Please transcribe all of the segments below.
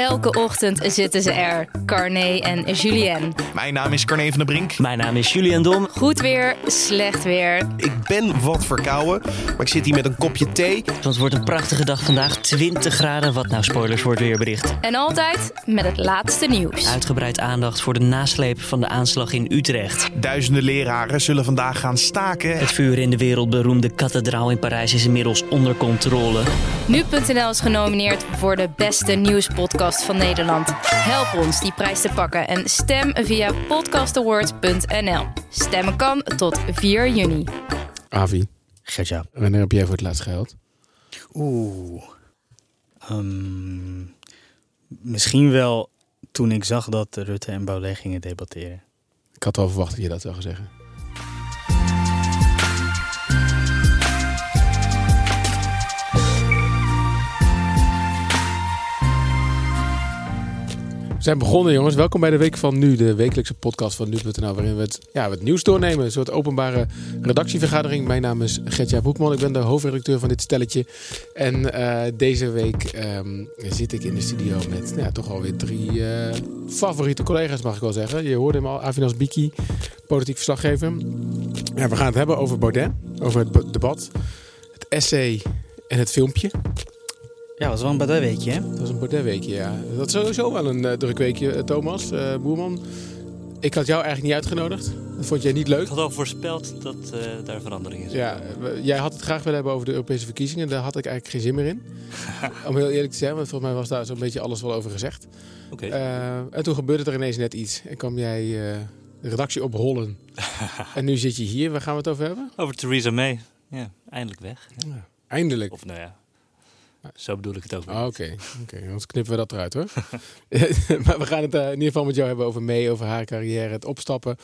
Elke ochtend zitten ze er, Carné en Julien. Mijn naam is Carne van der Brink. Mijn naam is Julian Dom. Goed weer, slecht weer. Ik ben wat verkouden, maar ik zit hier met een kopje thee. Want het wordt een prachtige dag vandaag. 20 graden, wat nou spoilers voor het weerbericht. En altijd met het laatste nieuws. Uitgebreid aandacht voor de nasleep van de aanslag in Utrecht. Duizenden leraren zullen vandaag gaan staken. Het vuur in de wereldberoemde kathedraal in Parijs is inmiddels onder controle. Nu.nl is genomineerd voor de beste nieuwspodcast van Nederland. Help ons die prijs te pakken en stem via podcastawards.nl. Stemmen kan tot 4 juni. Avi, Gertja. wanneer heb jij voor het laatst gehuild? Oeh. Ehm, misschien wel toen ik zag dat Rutte en Baudet gingen debatteren. Ik had wel verwacht dat je dat zou zeggen. We zijn begonnen, jongens. Welkom bij de Week van Nu, de wekelijkse podcast van Nu.nl, waarin we het, ja, het nieuws doornemen. Een soort openbare redactievergadering. Mijn naam is Gertja Boekman, ik ben de hoofdredacteur van dit stelletje. En eh, deze week ehm, zit ik in de studio met nou ja, toch alweer drie eh, favoriete collega's, mag ik wel zeggen. Je hoorde hem al, Avinas Biki, politiek verslaggever. Ja, we gaan het hebben over Baudet, over het debat, het essay en het filmpje. Ja, was wel een Baudet-weekje, hè? Een Baudet-weekje, ja. Dat is sowieso wel een eh, druk weekje, eh, Thomas eh, Boerman. Ik had jou eigenlijk niet uitgenodigd. Dat vond jij niet leuk. Ik had al voorspeld dat uh, daar verandering is. Ja, jij had het graag willen hebben over de Europese verkiezingen. Daar had ik eigenlijk geen zin meer in. Om heel eerlijk te zijn, want volgens mij was daar zo'n beetje alles wel over gezegd. Oké. En toen gebeurde er ineens net iets. En kwam jij de redactie oprollen. en nu zit je hier. Waar gaan we het over hebben? Over Theresa May. Ja, eindelijk weg. Eindelijk. Of nou ja, zo bedoel ik het ook. Ah, Oké, oké. anders knippen we dat eruit hoor. maar we gaan het eh, in ieder geval met jou hebben over mee, over haar carrière, het opstappen.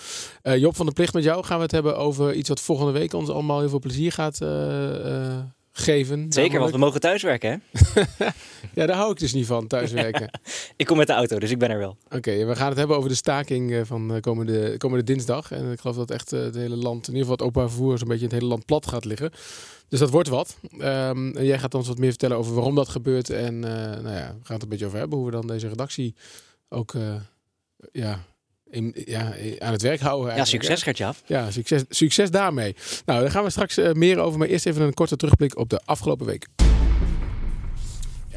Eh, Job van de Plicht, met jou gaan we het hebben over iets wat volgende week ons allemaal heel veel plezier gaat eh, eh, geven. Zeker, want we mogen thuiswerken, hè? Ja, daar hou ik dus niet van, thuiswerken. Ik kom met de auto, dus ik ben er wel. Oké, we gaan het hebben over de staking eh, van eh, komende, komende dinsdag. En ik geloof dat echt het hele land, in ieder geval het openbaar vervoer, zo'n beetje in het hele land plat gaat liggen. Dus dat wordt wat. Ehm, en jij gaat ons wat meer vertellen over waarom dat gebeurt. En eh, nou ja, we gaan het een beetje over hebben hoe we dan deze redactie ook eh, ja, in, ja, aan het werk houden. Ja, eigenlijk, hè? succes, Gertja. Ja, succes, succes daarmee. Nou, daar gaan we straks eh, meer over. Maar eerst even een korte terugblik op de afgelopen week.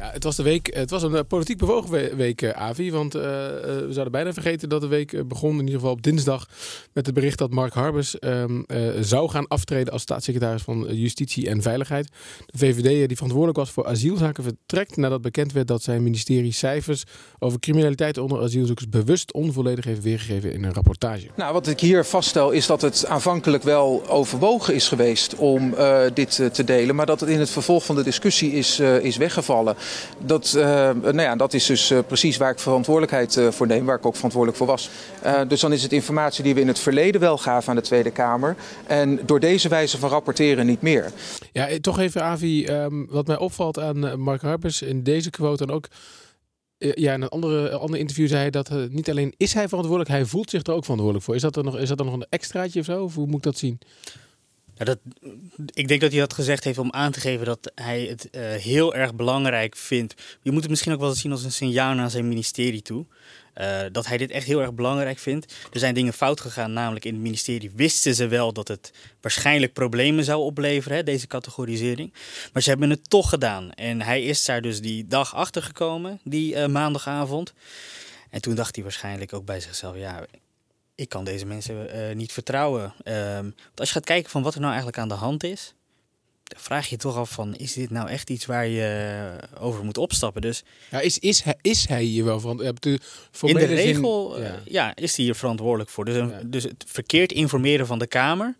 Ja, het was de week. Het was een eh, politiek bewogen we- week, eh, Avi. Want eh, eh, we zouden bijna vergeten dat de week eh, begon, in ieder geval op dinsdag, met het bericht dat Mark Harbers ehm, eh, zou gaan aftreden als staatssecretaris van eh, Justitie en Veiligheid. De VVD, eh, die verantwoordelijk was voor asielzaken, vertrekt nadat bekend werd dat zijn ministerie cijfers over criminaliteit onder asielzoekers bewust onvolledig heeft weergegeven in een rapportage. Nou, wat ik hier vaststel is dat het aanvankelijk wel overwogen is geweest om eh, dit eh, te delen, maar dat het in het vervolg van de discussie is, eh, is weggevallen. Dat, eh, nou ja, dat is dus eh, precies waar ik verantwoordelijkheid eh, voor neem, waar ik ook verantwoordelijk voor was. Dus dan is het informatie die we in het verleden wel gaven aan de Tweede Kamer en door deze wijze van rapporteren niet meer. Ja, toch even Avi, ehm, wat mij opvalt aan Mark Harbers in deze quote en ook ja, in een andere, ander interview zei hij dat niet alleen is hij verantwoordelijk, hij voelt zich er ook verantwoordelijk voor. Is dat er nog, is dat er nog een extraatje of zo? Of hoe moet ik dat zien? Dat, ik denk dat hij dat gezegd heeft om aan te geven dat hij het eh, heel erg belangrijk vindt. Je moet het misschien ook wel zien als een signaal naar zijn ministerie toe. Eh, dat hij dit echt heel erg belangrijk vindt. Er zijn dingen fout gegaan, namelijk in het ministerie wisten ze wel dat het waarschijnlijk problemen zou opleveren, hè, deze categorisering. Maar ze hebben het toch gedaan. En hij is daar dus die dag achter gekomen, die eh, maandagavond. En toen dacht hij waarschijnlijk ook bij zichzelf, ja, ik kan deze mensen eh, niet vertrouwen. Ehm, want als je gaat kijken van wat er nou eigenlijk aan de hand is, dan vraag je je toch af van, is dit nou echt iets waar je eh, over moet opstappen? Dus Ja, is, is, hij, is hij hier wel verantwoordelijk? in de regel eh, ja. ja. is hij hier verantwoordelijk voor. Dus, een- Ja. dus het verkeerd informeren van de Kamer.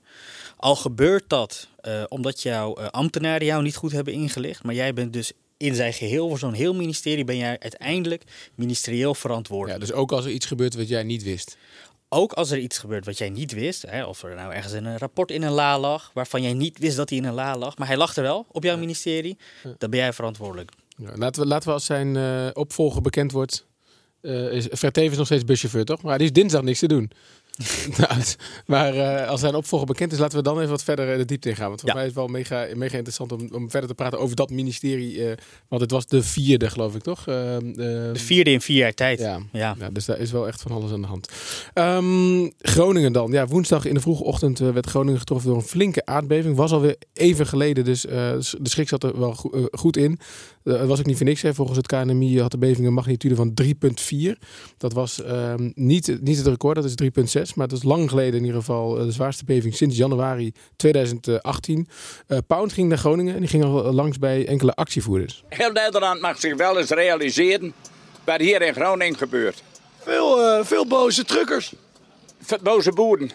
Al gebeurt dat omdat jouw ambtenaren jou niet goed hebben ingelicht, maar jij bent dus in zijn geheel, voor zo'n heel ministerie, ben jij uiteindelijk ministerieel verantwoordelijk. ja, dus ook als er iets gebeurt wat jij niet wist. Ook als er iets gebeurt wat jij niet wist, hè, of er nou ergens een rapport in een la lag, waarvan jij niet wist dat hij in een la lag, maar hij lag er wel op jouw ministerie, dan ben jij verantwoordelijk. Ja, laten, we, laten we als zijn eh, opvolger bekend wordt. eh is Vertevens nog steeds buschauffeur, toch? Maar die is dinsdag niks te doen. Nou, maar eh, als zijn opvolger bekend is, laten we dan even wat verder eh, de diepte ingaan. Want voor Ja. mij is het wel mega, mega interessant om, om verder te praten over dat ministerie. eh, want het was de vierde, geloof ik, toch? Eh, eh, De vierde in vier jaar tijd. Ja. Ja. Ja, dus daar is wel echt van alles aan de hand. Ehm, Groningen dan. Ja, woensdag in de vroege ochtend werd Groningen getroffen door een flinke aardbeving. Was alweer even geleden, dus de schrik zat er wel go- goed in. Het was ook niet voor niks. Hè. Volgens het KNMI had de beving een magnitude van 3,4. Dat was ehm, niet, niet het record, dat is 3,6. Maar het is lang geleden in ieder geval eh, de zwaarste beving sinds januari 2018. Eh Pound ging naar Groningen en die ging al langs bij enkele actievoerders. Heel Nederland mag zich wel eens realiseren wat hier in Groningen gebeurt. Veel, eh, veel boze truckers. Boze boeren.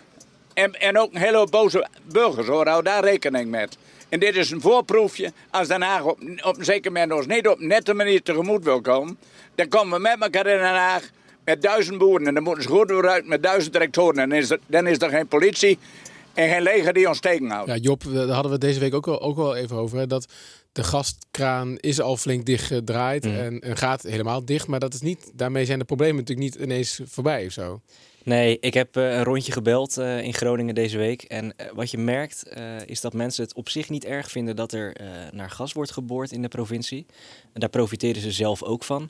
En, en ook een hele hoop boze burgers hoor, hou daar rekening mee. En dit is een voorproefje. Als Den Haag op, op een zeker moment ons niet op een nette manier tegemoet wil komen, dan komen we met elkaar in Den Haag met duizend boeren. En dan moeten ze goed vooruit met duizend tractoren. En dan is, er, dan is er geen politie en geen leger die ons tegenhoudt. Ja, Job, daar hadden we deze week ook wel, ook wel even over. Hè, dat de gaskraan is al flink dichtgedraaid en, en gaat helemaal dicht. Maar dat is niet, daarmee zijn de problemen natuurlijk niet ineens voorbij of zo. Nee, ik heb eh, een rondje gebeld eh, in Groningen deze week. En eh, wat je merkt eh, is dat mensen het op zich niet erg vinden dat er eh, naar gas wordt geboord in de provincie. En daar profiteren ze zelf ook van.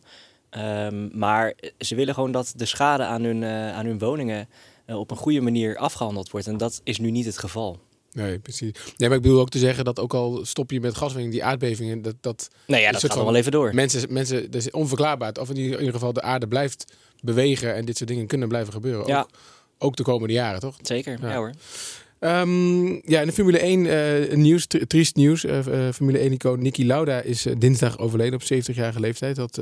Ehm, maar ze willen gewoon dat de schade aan hun, eh, aan hun woningen eh, op een goede manier afgehandeld wordt. En dat is nu niet het geval. Nee, precies. Nee, maar ik bedoel ook te zeggen dat ook al stop je met gaswinning, die aardbevingen, dat, dat Nou ja, dat gaat wel even door. mensen, mensen, dat is onverklaarbaar. Of in ieder geval de aarde blijft bewegen en dit soort dingen kunnen blijven gebeuren. Ja. Ook, ook de komende jaren, toch? Zeker, Ja. ja, hoor. Ehm, ja, in de Formule 1 eh, nieuws, tri- triest nieuws. Eh, eh, Formule 1-icoon Niki Lauda is dinsdag overleden op 70-jarige leeftijd. Dat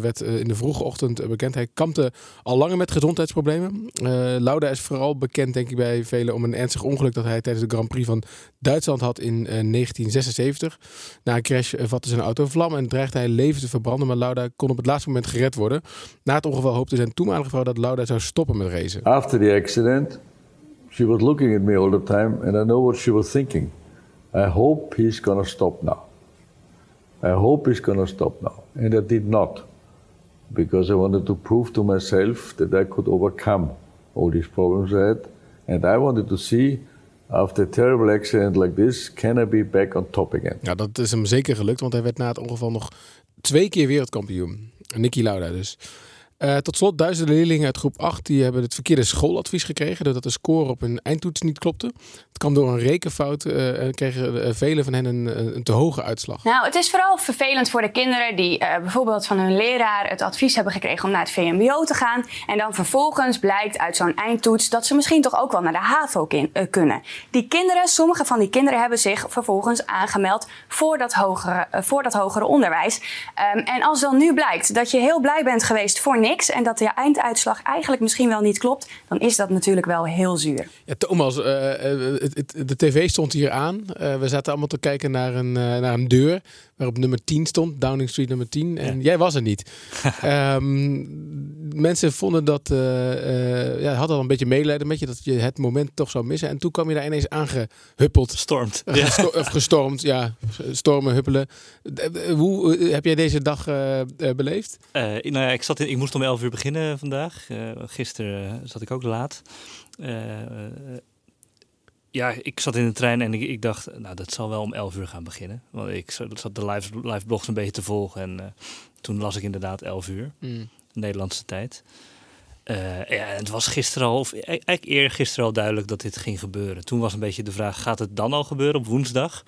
werd in de vroege ochtend bekend. Hij kampte al langer met gezondheidsproblemen. Lauda is vooral bekend, denk ik, bij velen om een ernstig ongeluk dat hij tijdens de Grand Prix van Duitsland had in eh, 1976. Na een crash vatte zijn auto vlam en dreigde hij leven te verbranden. Maar Lauda kon op het laatste moment gered worden. Na het ongeval hoopte zijn toenmalige vrouw dat Lauda zou stoppen met racen. After the accident, she was looking at me all the time, and I know what she was thinking. I hope he's gonna stop now. I hope he's gonna stop now. And I did not, because I wanted to prove to myself that I could overcome all these problems I had. And I wanted to see, after a terrible accident like this, can I be back on top again? Ja, dat is hem zeker gelukt, want hij werd na het ongeval nog twee keer wereldkampioen. Nicky Lauda dus. Eh, tot slot, duizenden leerlingen uit groep 8 die hebben het verkeerde schooladvies gekregen doordat de score op hun eindtoets niet klopte. Het kwam door een rekenfout eh, en kregen eh, velen van hen een, een, te hoge uitslag. Nou, het is vooral vervelend voor de kinderen die bijvoorbeeld van hun leraar het advies hebben gekregen om naar het VMBO te gaan. En dan vervolgens blijkt uit zo'n eindtoets dat ze misschien toch ook wel naar de HAVO kunnen. Die kinderen, sommige van die kinderen hebben zich vervolgens aangemeld voor dat hogere, voor dat hogere onderwijs. Ehm, en als dan nu blijkt dat je heel blij bent geweest voor niks en dat de einduitslag eigenlijk misschien wel niet klopt, dan is dat natuurlijk wel heel zuur. Ja, Thomas, eh, eh, de tv stond hier aan. Eh, we zaten allemaal te kijken naar een, naar een deur waarop nummer 10 stond, Downing Street nummer 10. En jij was er niet. Ehm, mensen vonden dat, eh, ja, hadden al een beetje medelijden met je, dat je het moment toch zou missen. En toen kwam je daar ineens aangehuppeld. Stormt. Eh, gesto- Of gestormd, ja. Stormen, huppelen. Hoe eh, heb jij deze dag beleefd? Nou ja, ik, zat in, ik moest om 11 uur beginnen vandaag. Gisteren zat ik ook laat. Ja, ik zat in de trein en ik, ik dacht, nou, dat zal wel om 11 uur gaan beginnen. Want ik zat de live, live blogs een beetje te volgen. En eh, toen las ik inderdaad 11 uur, Mm. Nederlandse tijd. Eh, ja, het was gisteren al, of e- eigenlijk eerder gisteren al duidelijk dat dit ging gebeuren. Toen was een beetje de vraag, gaat het dan al gebeuren op woensdag?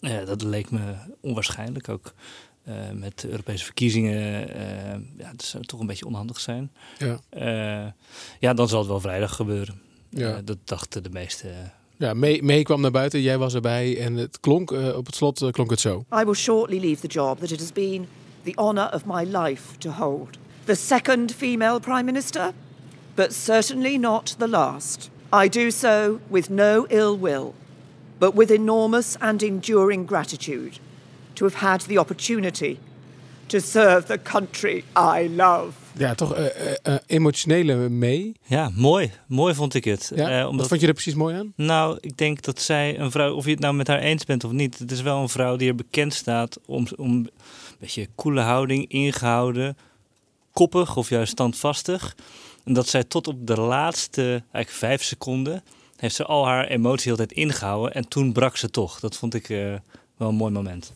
Eh, dat leek me onwaarschijnlijk ook. met de Europese verkiezingen, ja, het zou toch een beetje onhandig zijn. Ja. Ja, dan zal het wel vrijdag gebeuren. Ja. Eh, dat dachten de meeste. Ja, mee, mee kwam naar buiten, jij was erbij en het klonk, eh, op het slot eh, klonk het zo. I will shortly leave the job that it has been the honour of my life to hold. The second female Prime Minister, but certainly not the last. I do so with no ill will, but with enormous and enduring gratitude to have had the opportunity to serve the country I love. Ja, toch eh, eh, eh, emotionele mee. Ja, mooi. Mooi vond ik het. Ja? Eh, Wat vond je er precies mooi aan? Nou, ik denk dat zij een vrouw, of je het nou met haar eens bent of niet, het is wel een vrouw die er bekend staat om, om een beetje koele houding, ingehouden, koppig of juist standvastig. En dat zij tot op de laatste, eigenlijk vijf seconden, heeft ze al haar emotie altijd ingehouden. En toen brak ze toch. Dat vond ik wel een mooi moment.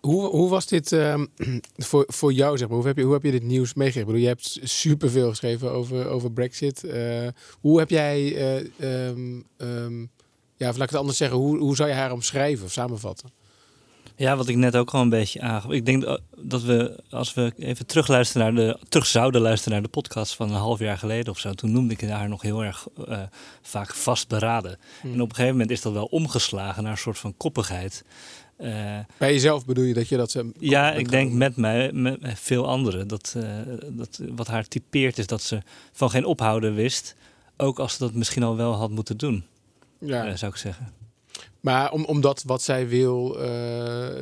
Hoe, hoe was dit uh, voor, voor jou, zeg maar? Hoe heb je, hoe heb je dit nieuws meegegeven? Je hebt superveel geschreven over, over Brexit. Uh, hoe heb jij, uh, um, um, ja, of laat ik het anders zeggen, hoe, hoe zou je haar omschrijven of samenvatten? Ja, wat ik net ook al een beetje aangaf. Ik denk dat we, als we even terugluisteren naar de, terug zouden luisteren naar de podcast van een half jaar geleden of zo, toen noemde ik haar nog heel erg uh, vaak vastberaden. Hmm. En op een gegeven moment is dat wel omgeslagen naar een soort van koppigheid. Uh, Bij jezelf bedoel je dat je dat ze. Ja, ik denk met mij, met veel anderen. Dat, uh, dat wat haar typeert is dat ze van geen ophouden wist. Ook als ze dat misschien al wel had moeten doen. Ja. zou ik zeggen. Maar om, omdat wat zij wil,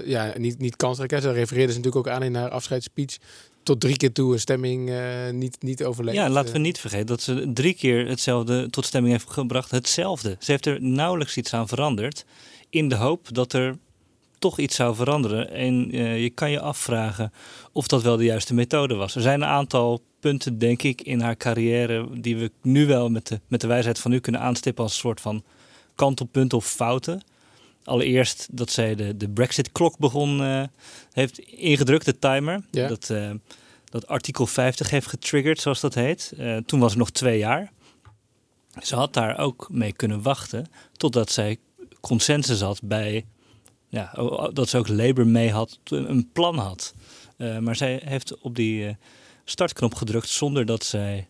ja, niet, niet kansrijk is. Ze refereerde ze natuurlijk ook aan in haar afscheidsspeech. Tot drie keer toe een stemming niet, niet overleefd. Ja, laten we niet vergeten dat ze drie keer hetzelfde tot stemming heeft gebracht. Hetzelfde. Ze heeft er nauwelijks iets aan veranderd. In de hoop dat er toch iets zou veranderen. En uh, je kan je afvragen of dat wel de juiste methode was. Er zijn een aantal punten, denk ik, in haar carrière... die we nu wel met de, met de wijsheid van nu kunnen aanstippen als een soort van kantelpunten of fouten. Allereerst dat zij de, de Brexit-klok begon, uh, heeft ingedrukt, de timer. Ja. Dat, uh, dat artikel 50 heeft getriggerd, zoals dat heet. Toen was het nog twee jaar. Ze had daar ook mee kunnen wachten totdat zij consensus had bij... Ja, dat ze ook Labour mee had, een plan had. maar zij heeft op die startknop gedrukt zonder dat zij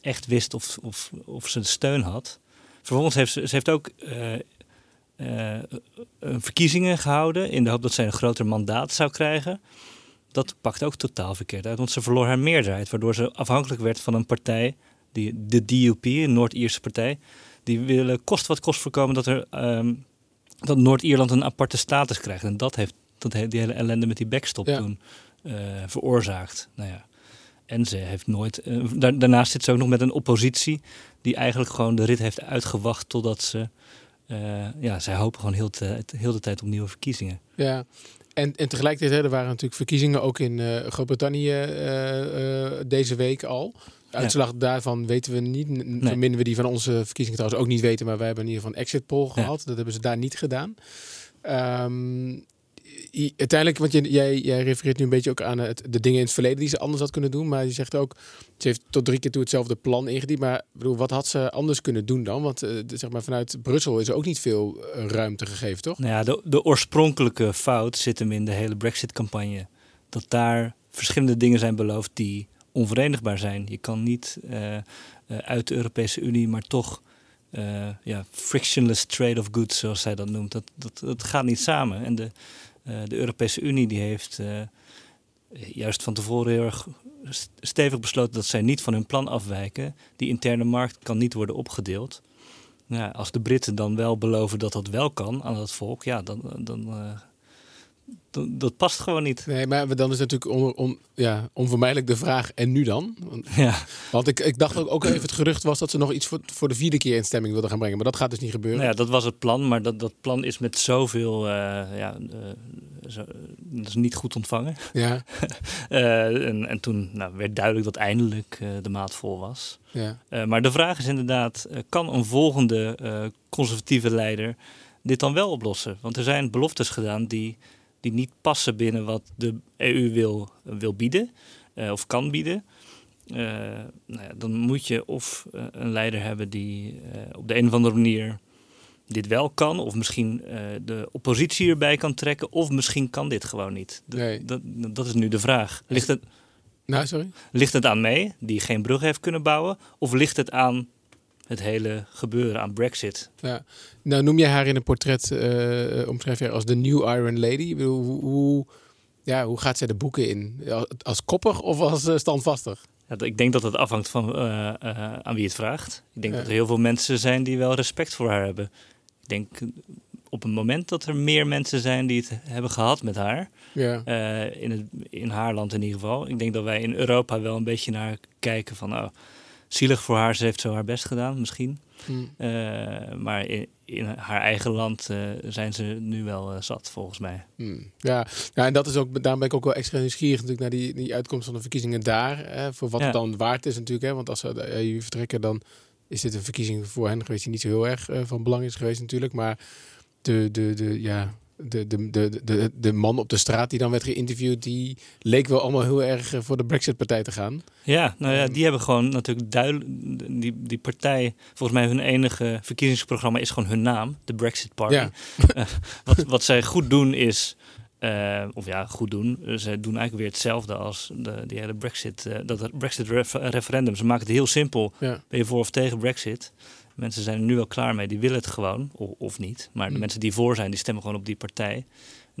echt wist of, of, of ze de steun had. Vervolgens heeft ze, ze heeft ook uh, verkiezingen gehouden in de hoop dat zij een groter mandaat zou krijgen. Dat pakt ook totaal verkeerd uit, want ze verloor haar meerderheid, waardoor ze afhankelijk werd van een partij, die, de DUP, een Noord-Ierse partij. Die willen kost wat kost voorkomen dat, er, um, dat Noord-Ierland een aparte status krijgt. En dat heeft dat, die hele ellende met die backstop ja. toen uh, veroorzaakt. Nou ja. En ze heeft nooit. Uh, daarnaast zit ze ook nog met een oppositie die eigenlijk gewoon de rit heeft uitgewacht totdat ze. Uh, ja, zij hopen gewoon heel, te, heel de tijd op nieuwe verkiezingen. Ja, en, en tegelijkertijd, hè, er waren natuurlijk verkiezingen ook in Groot-Brittannië deze week al. Uitslag daarvan weten we niet. Nee. Minder we die van onze verkiezingen trouwens ook niet weten. Maar wij hebben in ieder geval een exit poll gehad. Dat hebben ze daar niet gedaan. Um, uiteindelijk, want jij, jij, jij refereert nu een beetje ook aan het, de dingen in het verleden die ze anders had kunnen doen. Maar je zegt ook, ze heeft tot drie keer toe hetzelfde plan ingediend. Maar bedoel, wat had ze anders kunnen doen dan? Want uh, de, zeg maar, vanuit Brussel is er ook niet veel uh, ruimte gegeven, toch? Nou ja, de, de oorspronkelijke fout zit hem in de hele Brexit-campagne. Dat daar verschillende dingen zijn beloofd die onverenigbaar zijn. Je kan niet uh, uit de Europese Unie, maar toch... Uh, ja, frictionless trade of goods, zoals zij dat noemt. Dat, dat, dat gaat niet samen. En de, de Europese Unie die heeft juist van tevoren heel erg stevig besloten dat zij niet van hun plan afwijken. Die interne markt kan niet worden opgedeeld. Ja, als de Britten dan wel beloven dat dat wel kan aan het volk, ja, dan, dan dat, past gewoon niet. Nee, maar dan is natuurlijk on, on, ja, onvermijdelijk de vraag: en nu dan? Want, ja. want ik, ik dacht ook, ook even het gerucht was dat ze nog iets voor, voor de vierde keer in stemming wilden gaan brengen. Maar dat gaat dus niet gebeuren. Nou ja, dat was het plan, maar dat, dat plan is met zoveel. Uh, ja, uh, zo, dat is niet goed ontvangen. Ja. uh, en, en toen nou, werd duidelijk dat eindelijk de maat vol was. Ja. maar de vraag is inderdaad: kan een volgende conservatieve leider dit dan wel oplossen? Want er zijn beloftes gedaan die die niet passen binnen wat de EU wil, wil bieden uh, of kan bieden. Uh, nou ja, dan moet je of uh, een leider hebben die op de een of andere manier dit wel kan, of misschien de oppositie erbij kan trekken, of misschien kan dit gewoon niet. D nee. dat, dat is nu de vraag. Ligt het, nou, sorry? ligt het aan mij, die geen brug heeft kunnen bouwen, of ligt het aan het hele gebeuren aan Brexit. Ja. Nou, noem jij haar in een portret, uh, omschrijf je als de New Iron Lady. Hoe, hoe, ja, hoe gaat zij de boeken in? Als koppig of als uh, standvastig? Ja, ik denk dat het afhangt van uh, aan wie het vraagt. Ik denk ja. dat er heel veel mensen zijn die wel respect voor haar hebben. Ik denk op het moment dat er meer mensen zijn die het hebben gehad met haar. Ja. in, het, in haar land in ieder geval. Ik denk dat wij in Europa wel een beetje naar kijken van... Oh, zielig voor haar, ze heeft zo haar best gedaan, misschien. Hmm. Eh, maar in, in haar eigen land eh, zijn ze nu wel eh, zat, volgens mij. Hmm. Ja, ja, en dat is ook, daarom ben ik ook wel extra nieuwsgierig natuurlijk naar die, die uitkomst van de verkiezingen daar. Hè, voor wat Ja. het dan waard is natuurlijk. Hè, want als ze de EU vertrekken, dan is dit een verkiezing voor hen geweest die niet zo heel erg van belang is geweest natuurlijk. Maar de, de, de, ja, de, de, de, de, de man op de straat die dan werd geïnterviewd, die leek wel allemaal heel erg eh, voor de Brexit-partij te gaan. Ja, nou ja, die hebben gewoon natuurlijk duidelijk. Die, die partij, volgens mij hun enige verkiezingsprogramma is gewoon hun naam, de Brexit Party. Ja. Eh, wat, wat zij goed doen is. eh, of ja, goed doen. Ze doen eigenlijk weer hetzelfde als de, die hele Brexit, dat Brexit ref- referendum. Ze maken het heel simpel. Ja. Ben je voor of tegen Brexit? Mensen zijn er nu wel klaar mee. Die willen het gewoon, of, of niet. Maar de Hmm. mensen die voor zijn, die stemmen gewoon op die partij.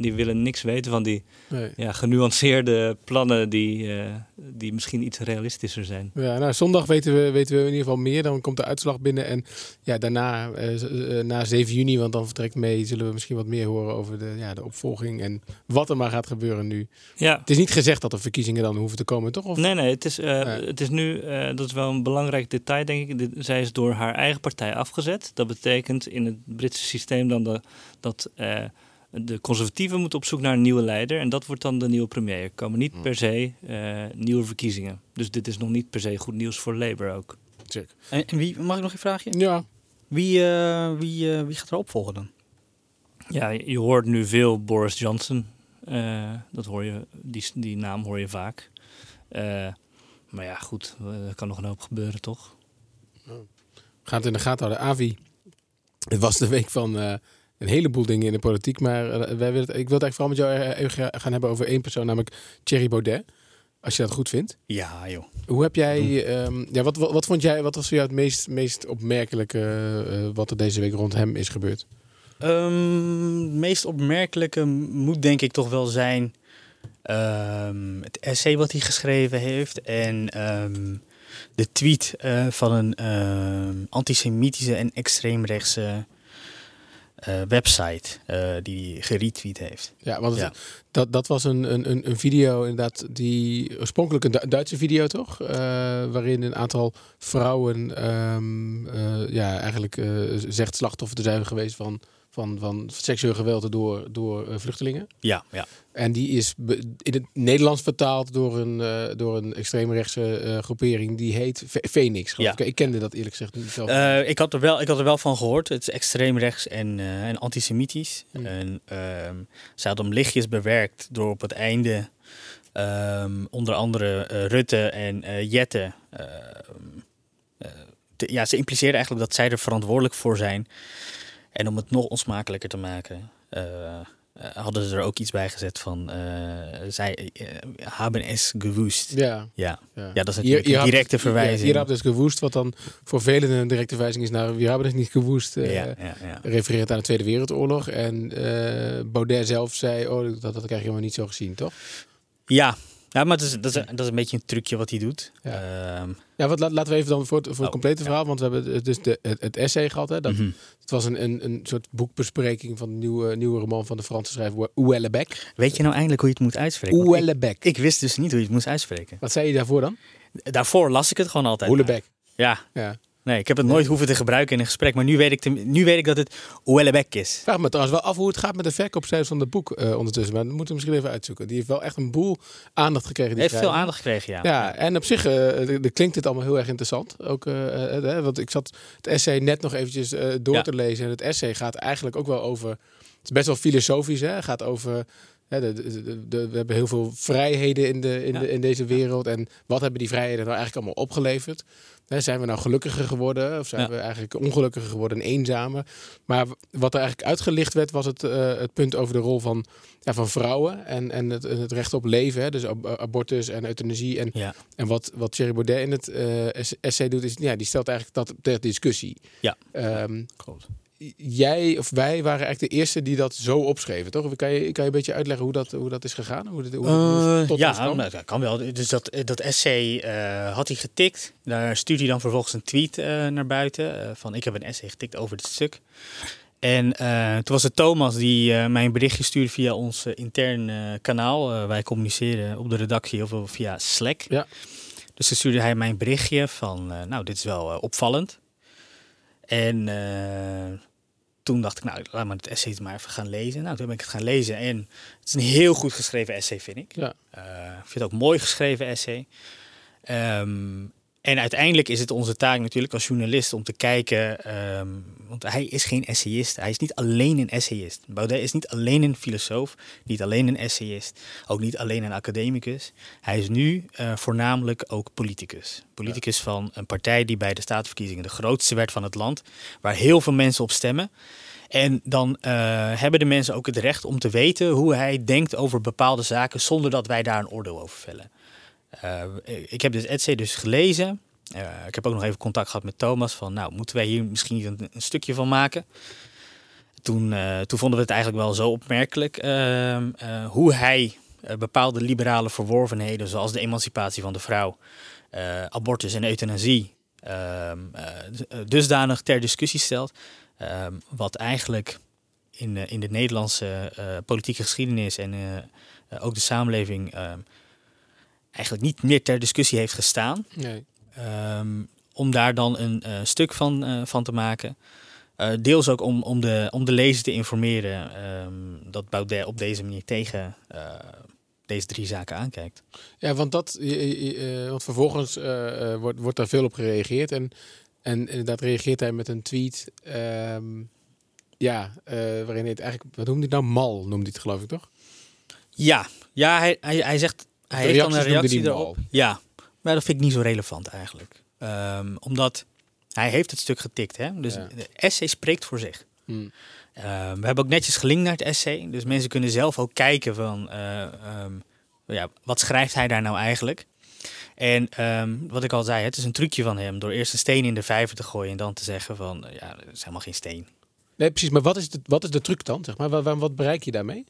Die willen niks weten van die Nee. ja, genuanceerde plannen die, eh, die misschien iets realistischer zijn. Ja, nou, zondag weten we, weten we in ieder geval meer. Dan komt de uitslag binnen. En ja, daarna, eh, eh, na 7 juni, want dan vertrekt mee, zullen we misschien wat meer horen over de, ja, de opvolging en wat er maar gaat gebeuren nu. Ja. Het is niet gezegd dat er verkiezingen dan hoeven te komen, toch? Of? Nee, nee, het is, het is nu, dat is wel een belangrijk detail, denk ik. Zij is door haar eigen partij afgezet. Dat betekent in het Britse systeem dan de, dat de conservatieven moeten op zoek naar een nieuwe leider. En dat wordt dan de nieuwe premier. Er komen niet Hmm. per se eh, nieuwe verkiezingen. Dus dit is nog niet per se goed nieuws voor Labour ook. Check. En, en wie, mag ik nog een vraagje? Ja. Wie, eh, wie, eh, wie gaat er opvolgen dan? Ja, je hoort nu veel Boris Johnson. Eh, dat hoor je, die, die naam hoor je vaak. Eh, maar ja, goed, er kan nog een hoop gebeuren, toch? Gaat in de gaten houden. Avi, het was de week van eh, een heleboel dingen in de politiek. Maar eh, wij willen het, ik wil het eigenlijk vooral met jou eh, even ga- gaan hebben over één persoon, namelijk Thierry Baudet. Als je dat goed vindt. Ja, joh. Hoe heb jij, ehm, ja, wat, wat, wat vond jij, wat was voor jou het meest, meest opmerkelijke eh, wat er deze week rond hem is gebeurd? Ehm, het meest opmerkelijke moet denk ik toch wel zijn ehm, het essay wat hij geschreven heeft en ehm, de tweet van een ehm, antisemitische en extreemrechtse eh, website eh, die geretweet heeft. Ja, want het-. Dat, dat was een, een, een- video inderdaad, die oorspronkelijk een Du- Duitse video toch? Eh, waarin een aantal vrouwen ehm, eh, ja, eigenlijk zegt slachtoffer te zijn geweest van, van, van seksueel geweld door, door vluchtelingen. Ja, ja. En die is in het Nederlands vertaald door een, eh, door een extreemrechtse eh, groepering die heet Fe- Phoenix. Ja. Ik. ik kende dat eerlijk gezegd niet zelf. Eh, ik, had er wel, ik had er wel van gehoord. Het is extreem rechts en, en antisemitisch. Hmm. En ehm ze had hem lichtjes bewerkt door op het einde ehm, onder andere Rutte en Jette. ehm, eh, te- ja, ze impliceerden eigenlijk dat zij er verantwoordelijk voor zijn. En om het nog onsmakelijker te maken, hadden ze er ook iets bij gezet van eh, zij eh, hebben es gewoest. Ja. Ja. Ja. dat is natuurlijk een directe verwijzing. hier hebt dus gewoest, wat dan voor velen een directe verwijzing is naar... We hebben het niet gewoest. eh Ja, ja, ja. Refereert aan de Tweede Wereldoorlog. En eh, Baudet zelf zei, oh, dat, dat krijg je helemaal niet zo gezien, toch? Ja, ja maar dat is, dat, is, dat is een beetje een trucje wat hij doet. Ja. Ehm, Ja, wat, laten we even dan voor het, voor het Oh, complete verhaal, want we hebben het- dus de, het, het essay gehad. Hè, dat, Mhm. Het was een, een, een soort boekbespreking van de nieuwe, nieuwe roman van de Franse schrijver Houellebecq. weet je nou eindelijk hoe je het moet uitspreken? Want Houellebecq. Ik, ik wist dus niet hoe je het moest uitspreken. Wat zei je daarvoor dan? Daarvoor las ik het gewoon altijd. Houellebecq. Ja. Ja. Nee, ik heb het nooit hoeven te gebruiken in een gesprek, maar nu weet ik, te- nu weet ik dat het Houellebecq is. Vraag me trouwens wel af hoe het gaat met de verkoopcijfers van het boek eh, ondertussen. Maar dat moeten we misschien even uitzoeken. Die heeft wel echt een boel aandacht gekregen. Die Heeft veel aandacht gekregen, ja. Ja, en op zich eh, klinkt dit allemaal heel erg interessant. Ook, eh, want ik zat het essay net nog eventjes door Ja. te lezen. En het essay gaat eigenlijk ook wel over... Het is best wel filosofisch, hè. Het gaat over... De, de, we hebben heel veel vrijheden in, de, in, Ja. in deze wereld. En wat hebben die vrijheden nou eigenlijk allemaal opgeleverd? Hè, zijn we nou gelukkiger geworden? Of zijn Ja. we eigenlijk ongelukkiger geworden en eenzamer? Maar wat er eigenlijk uitgelicht werd, was het, eh, het punt over de rol van, ja, van vrouwen. En, en het, het recht op leven. Hè, dus ab- abortus en euthanasie. En Ja. en wat, wat Thierry Baudet in het eh, es- essay doet, is ja, die stelt eigenlijk dat ter discussie. Ja. Ehm, Klopt. Jij of wij waren eigenlijk de eerste die dat zo opschreven, toch? Kan je, kan je een beetje uitleggen hoe dat, hoe dat is gegaan? Hoe dit, hoe, Eh, tot ja, kwam? nou, dat kan wel. Dus dat, dat essay eh, had hij getikt. Daar stuurde hij dan vervolgens een tweet eh, naar buiten. van ik heb een essay getikt over dit stuk. En toen was het Thomas die mij een berichtje stuurde via ons intern kanaal. Wij communiceren op de redactie veel via Slack. Ja. Dus toen stuurde hij mij een berichtje van, nou, dit is wel opvallend. En toen dacht ik, nou, laat maar het essay maar even gaan lezen. Nou, toen ben ik het gaan lezen. En het is een heel goed geschreven essay, vind ik. Ja. Eh, ik vind het ook mooi geschreven essay. Ehm, en uiteindelijk is het onze taak natuurlijk als journalist om te kijken, ehm, want hij is geen essayist. Hij is niet alleen een essayist. Baudet is niet alleen een filosoof, niet alleen een essayist, ook niet alleen een academicus. Hij is nu eh, voornamelijk ook politicus. Politicus van een partij die bij de staatsverkiezingen de grootste werd van het land, waar heel veel mensen op stemmen. En dan eh, hebben de mensen ook het recht om te weten hoe hij denkt over bepaalde zaken, zonder dat wij daar een oordeel over vellen. Uh, ik heb dit essay dus gelezen. Uh, ik heb ook nog even contact gehad met Thomas van, nou, moeten wij hier misschien een, stukje van maken? Toen, uh, toen vonden we het eigenlijk wel zo opmerkelijk ehm, hoe hij bepaalde liberale verworvenheden, zoals de emancipatie van de vrouw, abortus en euthanasie, ehm, dusdanig ter discussie stelt, ehm, wat eigenlijk in, in de Nederlandse politieke geschiedenis en ook de samenleving eigenlijk niet meer ter discussie heeft gestaan. Nee. Um, om daar dan een uh, stuk van, uh, van te maken. Uh, deels ook om, om, de, om de lezer te informeren um, dat Baudet op deze manier tegen deze drie zaken aankijkt. Ja, want, dat, want vervolgens wordt, wordt daar veel op gereageerd. En, en inderdaad reageert hij met een tweet. Um, ja, waarin hij het eigenlijk, wat noemde hij nou? Mal noemde hij het geloof ik toch? Ja, ja hij, hij, hij zegt hij heeft dan een reactie erop. Ja, maar dat vind ik niet zo relevant eigenlijk. Um, omdat hij heeft het stuk getikt. Hè? Dus Ja. de essay spreekt voor zich. Hmm. Um, we hebben ook netjes gelinkt naar het essay. Dus mensen kunnen zelf ook kijken van... eh, ehm, ja, wat schrijft hij daar nou eigenlijk? En ehm, wat ik al zei, het is een trucje van hem... door eerst een steen in de vijver te gooien... en dan te zeggen van, eh, ja, dat is helemaal geen steen. Nee, precies. Maar wat is de, wat is de truc dan? Zeg maar? Wat, wat bereik je daarmee?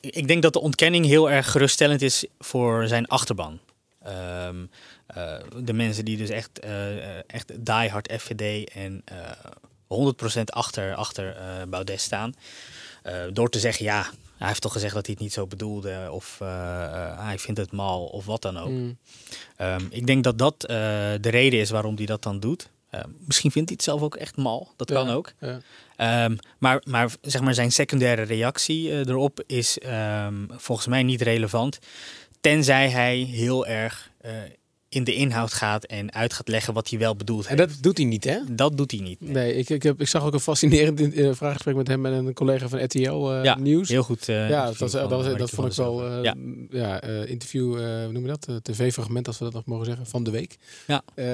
Ik- denk dat de ontkenning heel erg geruststellend is voor zijn achterban. Ehm, eh, de mensen die dus echt, eh, echt diehard FVD en eh 100% achter, achter Baudet staan. Door te zeggen, ja, hij heeft toch gezegd dat hij het niet zo bedoelde. Of hij vindt het mal of wat dan ook. Mm. Ehm, ik denk dat dat de reden is waarom hij dat dan doet. Ehm, misschien vindt hij het zelf ook echt mal. Dat kan ook. ja. Ehm, maar, maar zeg maar zijn secundaire reactie eh, erop is ehm, volgens mij niet relevant. Tenzij hij heel erg eh, in de inhoud gaat en uit gaat leggen wat hij wel bedoelt. En dat doet hij niet, hè? Dat doet hij niet. Nee, ik, ik, heb, ik zag ook een fascinerend in, in een vraaggesprek met hem en een collega van RTL eh, Ja, Nieuws. heel goed, eh, ja, dat, was, dat, was- eh, dat vond ik wel eh, Ja. ja. eh, interview, eh, hoe noem je dat? Eh, TV-fragment, als we dat nog mogen zeggen, van de week. Ja. Eh,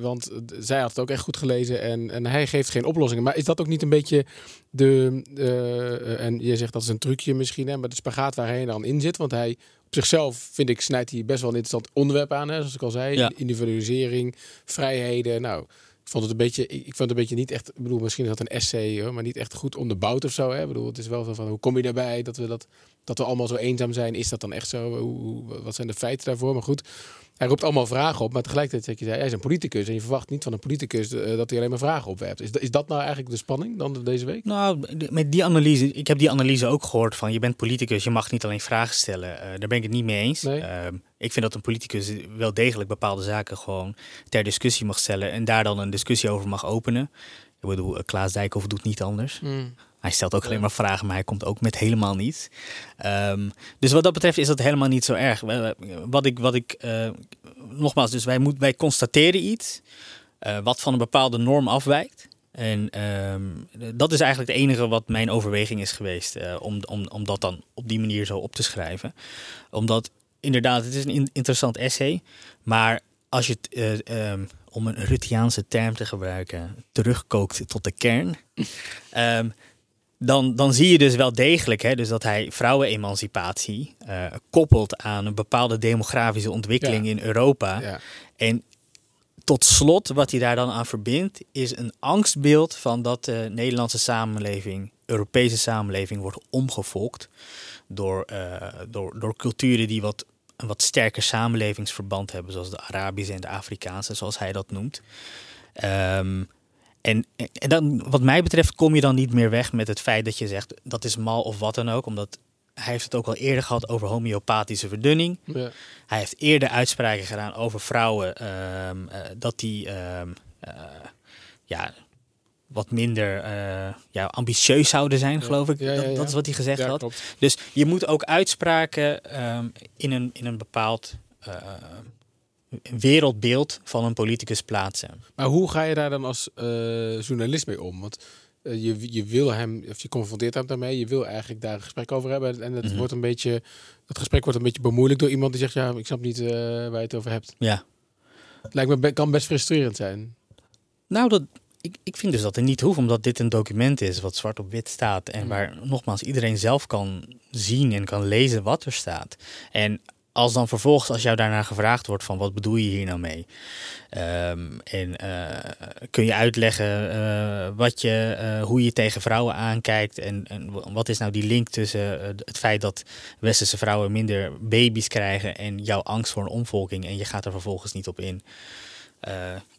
want eh, zij had het ook echt goed gelezen en, en hij geeft geen oplossingen. Maar is dat ook niet een beetje de, eh, en je zegt dat is een trucje misschien, hè, maar de spagaat waar hij dan in zit? Want hij zichzelf, vind ik, snijdt hij best wel een interessant onderwerp aan. Hè, zoals ik al zei, Ja. individualisering, vrijheden. Nou, ik vond het een beetje, ik ik vond het een beetje niet echt, ik bedoel, misschien is dat een essay, hoor, maar niet echt goed onderbouwd of zo. Hè? Ik bedoel, het is wel zo van, hoe kom je daarbij dat we dat, dat we allemaal zo eenzaam zijn? Is dat dan echt zo? Hoe, wat zijn de feiten daarvoor? Maar goed, hij roept allemaal vragen op, maar tegelijkertijd zeg je, hij is een politicus en je verwacht niet van een politicus eh, dat hij alleen maar vragen opwerpt. Is, dat- is dat nou eigenlijk de spanning dan deze week? Nou, met die analyse, ik heb die analyse ook gehoord van je bent politicus, je mag niet alleen vragen stellen. Eh, daar ben ik het niet mee eens. Ehm, ik vind dat een politicus wel degelijk bepaalde zaken gewoon ter discussie mag stellen en daar dan een discussie over mag openen. Ik bedoel, eh, Klaas Dijkhoff doet niet anders. Hmm. Hij stelt ook alleen maar vragen, maar hij komt ook met helemaal niets. Ehm, dus wat dat betreft is dat helemaal niet zo erg. Wat ik, wat ik eh, nogmaals, dus wij, moet, wij constateren iets eh, wat van een bepaalde norm afwijkt. En ehm, dat is eigenlijk het enige wat mijn overweging is geweest. eh, om, om, om dat dan op die manier zo op te schrijven. Omdat inderdaad, het is een in- interessant essay. Maar als je het, eh, ehm, om een Ruttiaanse term te gebruiken, terugkookt tot de kern. dan, dan zie je dus wel degelijk hè, dus dat hij vrouwenemancipatie eh, koppelt aan een bepaalde demografische ontwikkeling Ja. in Europa. Ja. En tot slot, wat hij daar dan aan verbindt, is een angstbeeld van dat de Nederlandse samenleving, Europese samenleving, wordt omgevolkt door, eh, door, door culturen die wat, een wat sterker samenlevingsverband hebben, zoals de Arabische en de Afrikaanse, zoals hij dat noemt. Ehm, en, en dan, wat mij betreft kom je dan niet meer weg met het feit dat je zegt dat is mal of wat dan ook, omdat hij heeft het ook al eerder gehad over homeopathische verdunning. Ja. Hij heeft eerder uitspraken gedaan over vrouwen ehm, eh, dat die ehm, eh, ja, wat minder eh, ja, ambitieus zouden zijn, geloof ik. Ja, Dat, dat is wat hij gezegd had. klopt. Dus je moet ook uitspraken ehm, in, een, in een bepaald wereldbeeld van een politicus plaatsen. Maar hoe ga je daar dan als eh, journalist mee om? Want eh, je, je wil hem, of je confronteert hem daarmee, je wil eigenlijk daar een gesprek over hebben. En het Mhm. wordt een beetje, het gesprek wordt een beetje bemoeilijkt door iemand die zegt, ja, ik snap niet eh, waar je het over hebt. Ja. Lijkt me, be- kan best frustrerend zijn. Nou, dat, ik, ik vind dus dat het niet hoeft, omdat dit een document is wat zwart op wit staat. En waar nogmaals iedereen zelf kan zien en kan lezen wat er staat. En als dan vervolgens, als jou daarna gevraagd wordt van wat bedoel je hier nou mee? Ehm, en eh, kun je uitleggen eh, wat je, eh, hoe je tegen vrouwen aankijkt en, en wat is nou die link tussen het feit dat westerse vrouwen minder baby's krijgen en jouw angst voor een omvolking en je gaat er vervolgens niet op in.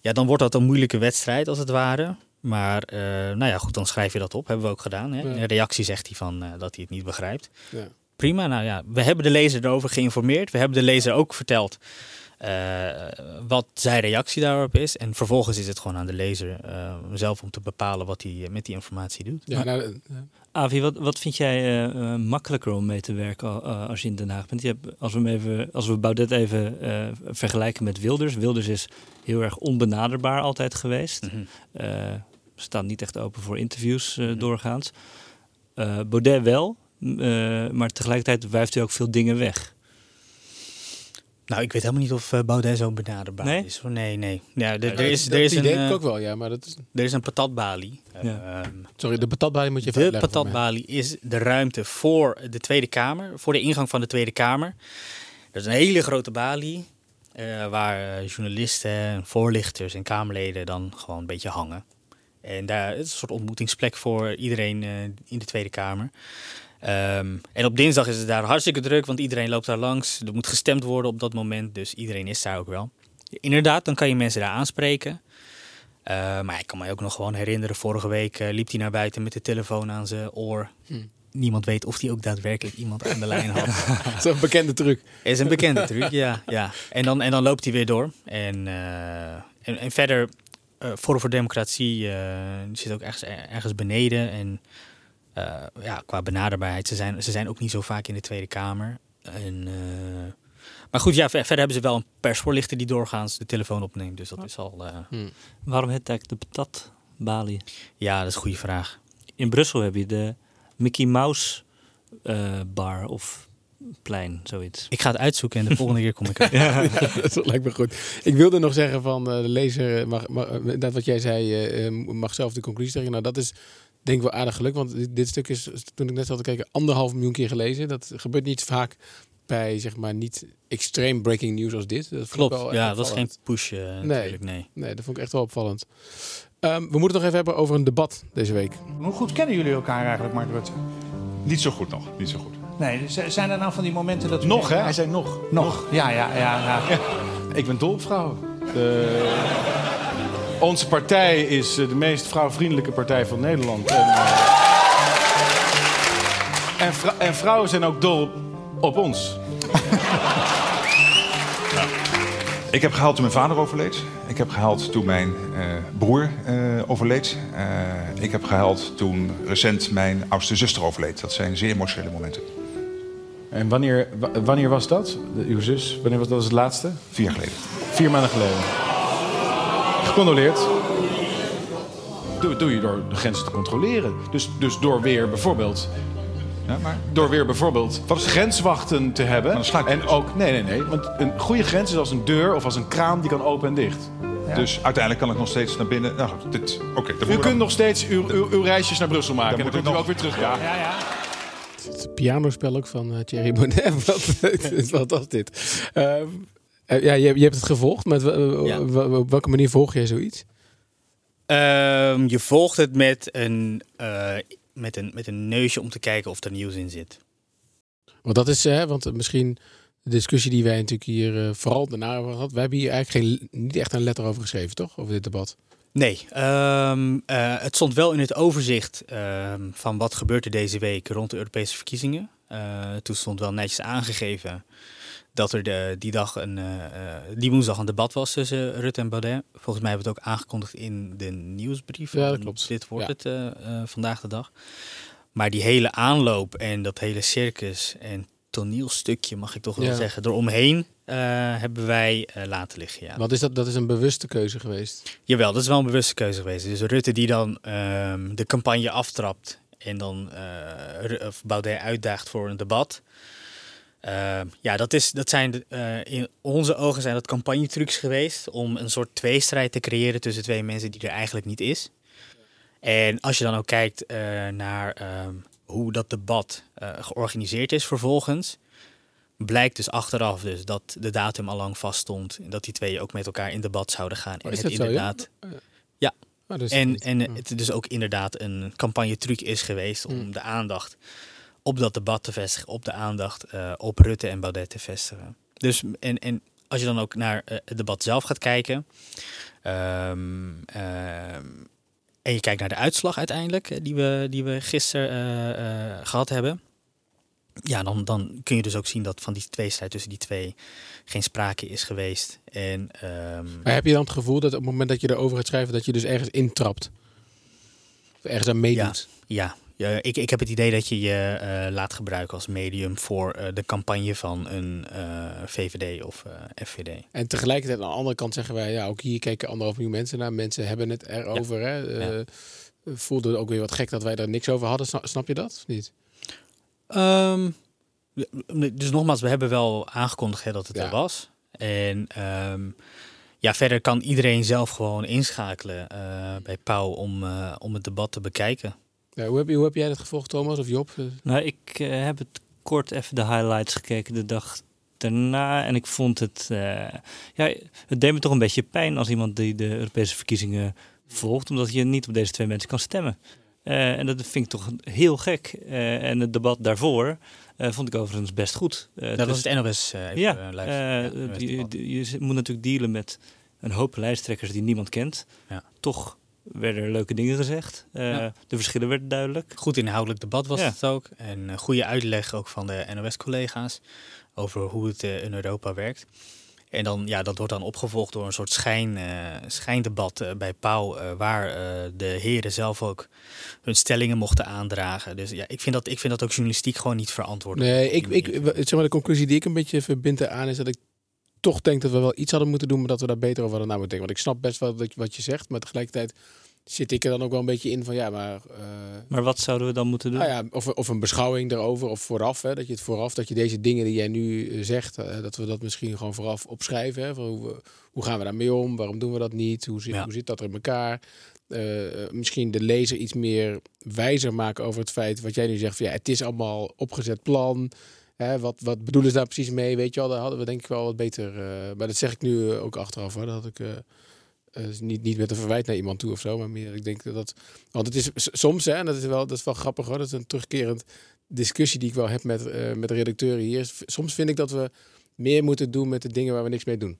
Ja, dan wordt dat een moeilijke wedstrijd als het ware. Maar nou ja, goed, dan schrijf je dat op. Hebben we ook gedaan. Hè? Ja. In reactie zegt hij van, dat hij het niet begrijpt. Ja. Prima, nou ja, we hebben de lezer erover geïnformeerd. We hebben de lezer ook verteld eh, wat zijn reactie daarop is. En vervolgens is het gewoon aan de lezer eh, zelf om te bepalen wat hij eh, met die informatie doet. Ja, nou, Avi, wat, wat vind jij makkelijker om mee te werken eh, als je in Den Haag bent? Je hebt, als, we hem even, als we Baudet even eh, vergelijken met Wilders. Wilders is heel erg onbenaderbaar altijd geweest. Mhm. Eh, staat niet echt open voor interviews eh, doorgaans. Eh, Baudet wel, maar tegelijkertijd wuift hij ook veel dingen weg. Nou, ik weet helemaal niet of eh, Baudet zo benaderbaar Nee? is. hoor. Nee, nee. Ja, er, Ja, er dat- is, dat er is een, idee heb ik eh, ook wel, ja, maar dat is... er is een patatbalie. Ja. Ehm, Sorry, de patatbalie moet je even De patatbalie is de ruimte voor de Tweede Kamer, voor de ingang van de Tweede Kamer. Dat is een hele grote balie eh, waar eh, journalisten, voorlichters en Kamerleden dan gewoon een beetje hangen. En daar het is een soort ontmoetingsplek voor iedereen eh, in de Tweede Kamer. Ehm, en op dinsdag is het daar hartstikke druk, want iedereen loopt daar langs. Er moet gestemd worden op dat moment, dus iedereen is daar ook wel. Inderdaad, dan kan je mensen daar aanspreken. Eh, maar ik kan mij ook nog gewoon herinneren, vorige week eh, liep hij naar buiten met de telefoon aan zijn oor. Hm. Niemand weet of hij ook daadwerkelijk iemand aan de lijn had. Dat is een bekende truc. Is een bekende truc, ja. ja. En, dan, en dan loopt hij weer door. En, eh, en, en verder, eh Forum voor Democratie eh, zit ook ergens, ergens beneden. En eh, ja, qua benaderbaarheid, ze zijn, ze zijn ook niet zo vaak in de Tweede Kamer. En, eh, maar goed, ja, ver- verder hebben ze wel een persvoorlichter die doorgaans de telefoon opneemt. Dus dat is al... eh, Hm. Waarom heet eigenlijk de patatbalie? Ja, dat is een goede vraag. In Brussel heb je de Mickey Mouse eh, bar of plein, zoiets. Ik ga het uitzoeken en de volgende keer kom ik er. Ja, dat lijkt me goed. Ik wilde nog zeggen van eh, de lezer, mag, mag, eh, dat wat jij zei, eh, eh, mag zelf de conclusie trekken. Nou, dat is denk wel aardig geluk, want dit, dit stuk is, toen ik net zat te kijken, anderhalf miljoen keer gelezen. Dat gebeurt niet vaak bij, zeg maar, niet extreem breaking news als dit. Dat Klopt, wel ja, dat was geen push eh, natuurlijk, nee. Nee, dat vond ik echt wel opvallend. Ehm, we moeten het nog even hebben over een debat deze week. Hoe goed kennen jullie elkaar eigenlijk, Mark Rutte? Niet zo goed nog, niet zo goed. Nee, zijn er nou van die momenten dat u... Nog, hè? Hij zei nog. Nog, ja, ja, ja. ja. Ik ben dol op vrouwen. De- Onze partij is eh, de meest vrouwvriendelijke partij van Nederland. En, eh, en, vrou- en vrouwen zijn ook dol op ons. Ik heb gehaald toen mijn vader overleed. Ik heb gehaald toen mijn eh, broer overleed. Ik heb gehaald toen recent mijn oudste zuster overleed. Dat zijn zeer emotionele momenten. En wanneer, wa- wanneer was dat? Uw zus? Wanneer was dat? was het laatste? Vier jaar geleden. Vier maanden geleden. Gecondoleerd. Doe, doe je door de grenzen te controleren. Dus, dus door weer bijvoorbeeld. Ja, maar... Door weer bijvoorbeeld grenswachten te hebben. En ook. Nee, nee, nee. Want een goede grens is als een deur of als een kraan die kan open en dicht. Dus uiteindelijk kan ik nog steeds naar binnen. Nou dit. Oké. dan U kunt nog steeds uw, uw, uw reisjes naar Brussel maken. Dan en dan kunt u ook weer terug. Ja. Ja, ja. Het pianospel ook van eh, Thierry Bonnet. wat, wat was dit? Ehm, eh, ja, je, je hebt het gevolgd. Met, Ja. op welke manier volg jij zoiets? Ehm, je volgt het met een, eh, met, een, met een neusje om te kijken of er nieuws in zit. Want dat is, hè, want misschien de discussie die wij natuurlijk hier eh, vooral daarna hebben gehad. Wij hebben hier eigenlijk geen, niet echt een letter over geschreven, toch? Over dit debat. Nee, ehm, eh, het stond wel in het overzicht ehm, van wat gebeurt er deze week rond de Europese verkiezingen. Eh, toen stond wel netjes aangegeven dat er de, die dag een, eh, eh, die woensdag een debat was tussen Rutte en Baudet. Volgens mij hebben we het ook aangekondigd in de nieuwsbrief. Ja, dat klopt. Dit wordt Ja. het eh, eh, vandaag de dag. Maar die hele aanloop en dat hele circus en toneelstukje, mag ik toch wel Ja. zeggen, eromheen eh hebben wij eh, laten liggen. Ja. Want is dat, dat is een bewuste keuze geweest. Jawel, dat is wel een bewuste keuze geweest. Dus Rutte die dan ehm, de campagne aftrapt en dan eh, Baudet uitdaagt voor een debat. Ehm, ja, dat, is, dat zijn eh, in onze ogen zijn dat campagnetrucs geweest om een soort tweestrijd te creëren tussen twee mensen die er eigenlijk niet is. En als je dan ook kijkt eh, naar ehm, hoe dat debat eh, georganiseerd is vervolgens, blijkt dus achteraf dus dat de datum al lang vaststond en dat die twee ook met elkaar in debat zouden gaan. Oh, en het dat zo, ja? inderdaad. Oh, ja. Ja. Oh, dus- en en het dus ook inderdaad een campagnetruc is geweest om Mm. de aandacht op dat debat te vestigen, op de aandacht eh, op Rutte en Baudet te vestigen. Dus en, en als je dan ook naar eh, het debat zelf gaat kijken. ehm, ehm, en je kijkt naar de uitslag uiteindelijk, eh, die we, die we gisteren eh, eh, gehad hebben. Ja, dan, dan kun je dus ook zien dat van die tweestrijd tussen die twee geen sprake is geweest. En, ehm, Maar heb je dan het gevoel dat op het moment dat je erover gaat schrijven, dat je dus ergens intrapt? Of ergens aan meedoet? Ja, ja ik, ik heb het idee dat je je eh, laat gebruiken als medium voor eh, de campagne van een eh, VVD of FVD. En tegelijkertijd aan de andere kant zeggen wij, ja, ook hier kijken anderhalf miljoen mensen naar. Mensen hebben het erover. Hè? Voelde het ook weer wat gek dat wij daar niks over hadden. Snap, snap je dat? Of niet? Ehm, dus nogmaals, we hebben wel aangekondigd hè, dat het Ja. er was. En ehm, ja, verder kan iedereen zelf gewoon inschakelen bij Pauw om, om het debat te bekijken. Ja, hoe, heb, je- hoe heb jij dat gevolgd, Thomas of Job? Nou, ik eh, heb het kort even de highlights gekeken de dag daarna. En ik vond het. eh, ja, het deed me toch een beetje pijn als iemand die de Europese verkiezingen volgt. Omdat je niet op deze twee mensen kan stemmen. Eh, en dat vind ik toch heel gek. Eh, en het debat daarvoor eh, vond ik overigens best goed. Eh, dat was dus- het NOS. eh, even, ja, Ja, NOS die- debat. die- je moet natuurlijk dealen met een hoop lijsttrekkers die niemand kent. Ja. Toch werden er leuke dingen gezegd. Eh, Ja. De verschillen werden duidelijk. Goed inhoudelijk debat was Ja. het ook. En een goede uitleg ook van de NOS-collega's over hoe het eh, in Europa werkt. En dan, ja, dat wordt dan opgevolgd door een soort schijn, eh, schijndebat eh, bij Pauw, eh, waar eh, de heren zelf ook hun stellingen mochten aandragen. Dus ja, ik vind dat, ik vind dat ook journalistiek gewoon niet verantwoord. Nee, ik, ik, zeg maar, de conclusie die ik een beetje verbind aan is dat ik toch denk dat we wel iets hadden moeten doen, maar dat we daar beter over hadden na moeten denken. Want ik snap best wel wat, wat je zegt, maar tegelijkertijd zit ik er dan ook wel een beetje in van ja, maar. eh, Maar wat zouden we dan moeten doen? nou ja, of, of een beschouwing erover, of vooraf, hè, dat je het vooraf, dat je deze dingen die jij nu eh, zegt, eh, dat we dat misschien gewoon vooraf opschrijven. Hè, van hoe, we- hoe gaan we daarmee om? Waarom doen we dat niet? Hoe zit, hoe zit dat er in elkaar? Misschien de lezer iets meer wijzer maken over het feit wat jij nu zegt. Van, ja, het is allemaal opgezet plan. Hè, wat, wat bedoelen ze daar precies mee? Weet je wel, daar hadden we denk ik wel wat beter. eh, maar dat zeg ik nu eh, ook achteraf hoor. Dat had ik eh, eh, niet, niet met een verwijt naar iemand toe of zo. Maar meer, ik denk dat. Want het is soms, hè, en dat is wel, dat is wel grappig hoor. Dat is een terugkerend discussie die ik wel heb met, met redacteuren hier. Soms vind ik dat we meer moeten doen met de dingen waar we niks mee doen.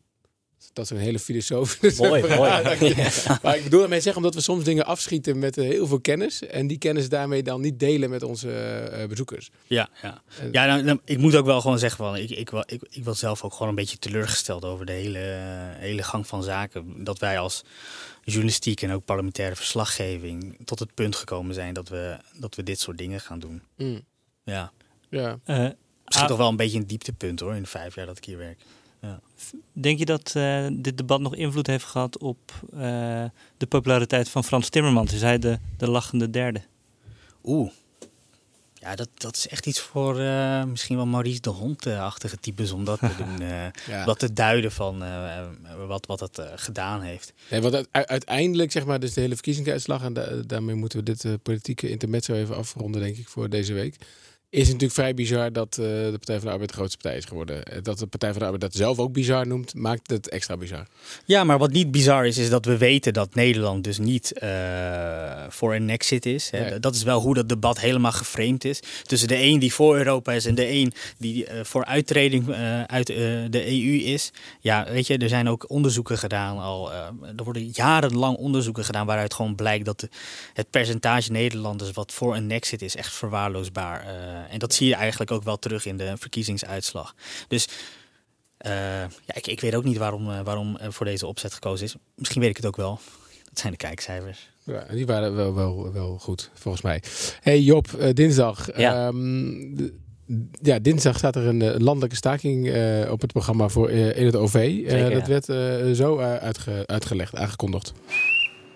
Dat is een hele filosofische Mooi, vraag. mooi. Maar ik bedoel daarmee zeggen omdat we soms dingen afschieten met eh, heel veel kennis. En die kennis daarmee dan niet delen met onze eh, bezoekers. Ja, ja. En- ja nou, nou, ik moet ook wel gewoon zeggen, van, ik, ik, ik, ik was zelf ook gewoon een beetje teleurgesteld over de hele, eh, hele gang van zaken. Dat wij als journalistiek en ook parlementaire verslaggeving tot het punt gekomen zijn dat we, dat we dit soort dingen gaan doen. Mm. Ja. Ja. Eh, Misschien toch wel een beetje een dieptepunt hoor, in de vijf jaar dat ik hier werk. Ja. Denk je dat eh, dit debat nog invloed heeft gehad op eh, de populariteit van Frans Timmermans? Is hij de, de lachende derde? Oeh. Ja, dat, dat is echt iets voor eh, misschien wel Maurice de Hond-achtige types om dat te doen. eh, Ja. Wat te duiden van wat, wat het eh, gedaan heeft. Nee, want uite- uiteindelijk, zeg maar, dus de hele verkiezingsuitslag, en da- daarmee moeten we dit eh, politieke intermezzo even afronden, denk ik, voor deze week. Is het natuurlijk vrij bizar dat eh, de Partij van de Arbeid de grootste partij is geworden. Eh, Dat de Partij van de Arbeid dat zelf ook bizar noemt, maakt het extra bizar. Ja, maar wat niet bizar is, is dat we weten dat Nederland dus niet eh, voor een exit is. Hè. Nee. Dat is wel hoe dat debat helemaal geframed is. Tussen de een die voor Europa is en de een die voor uittreding uit de EU is. Ja, weet je, er zijn ook onderzoeken gedaan al. er worden jarenlang onderzoeken gedaan waaruit gewoon blijkt dat de, het percentage Nederlanders wat voor een exit is echt verwaarloosbaar en dat zie je eigenlijk ook wel terug in de verkiezingsuitslag. Dus eh, ja, ik, ik weet ook niet waarom, eh, waarom er voor deze opzet gekozen is. Misschien weet ik het ook wel. Dat zijn de kijkcijfers. Ja, die waren wel, wel, wel goed, volgens mij. Hey Job, eh, dinsdag. Ja. Ehm, ja, dinsdag staat er een eh, landelijke staking eh, op het programma voor eh, in het OV. Eh, Zeker, dat ja. werd eh, zo eh, uitge- uitgelegd, aangekondigd.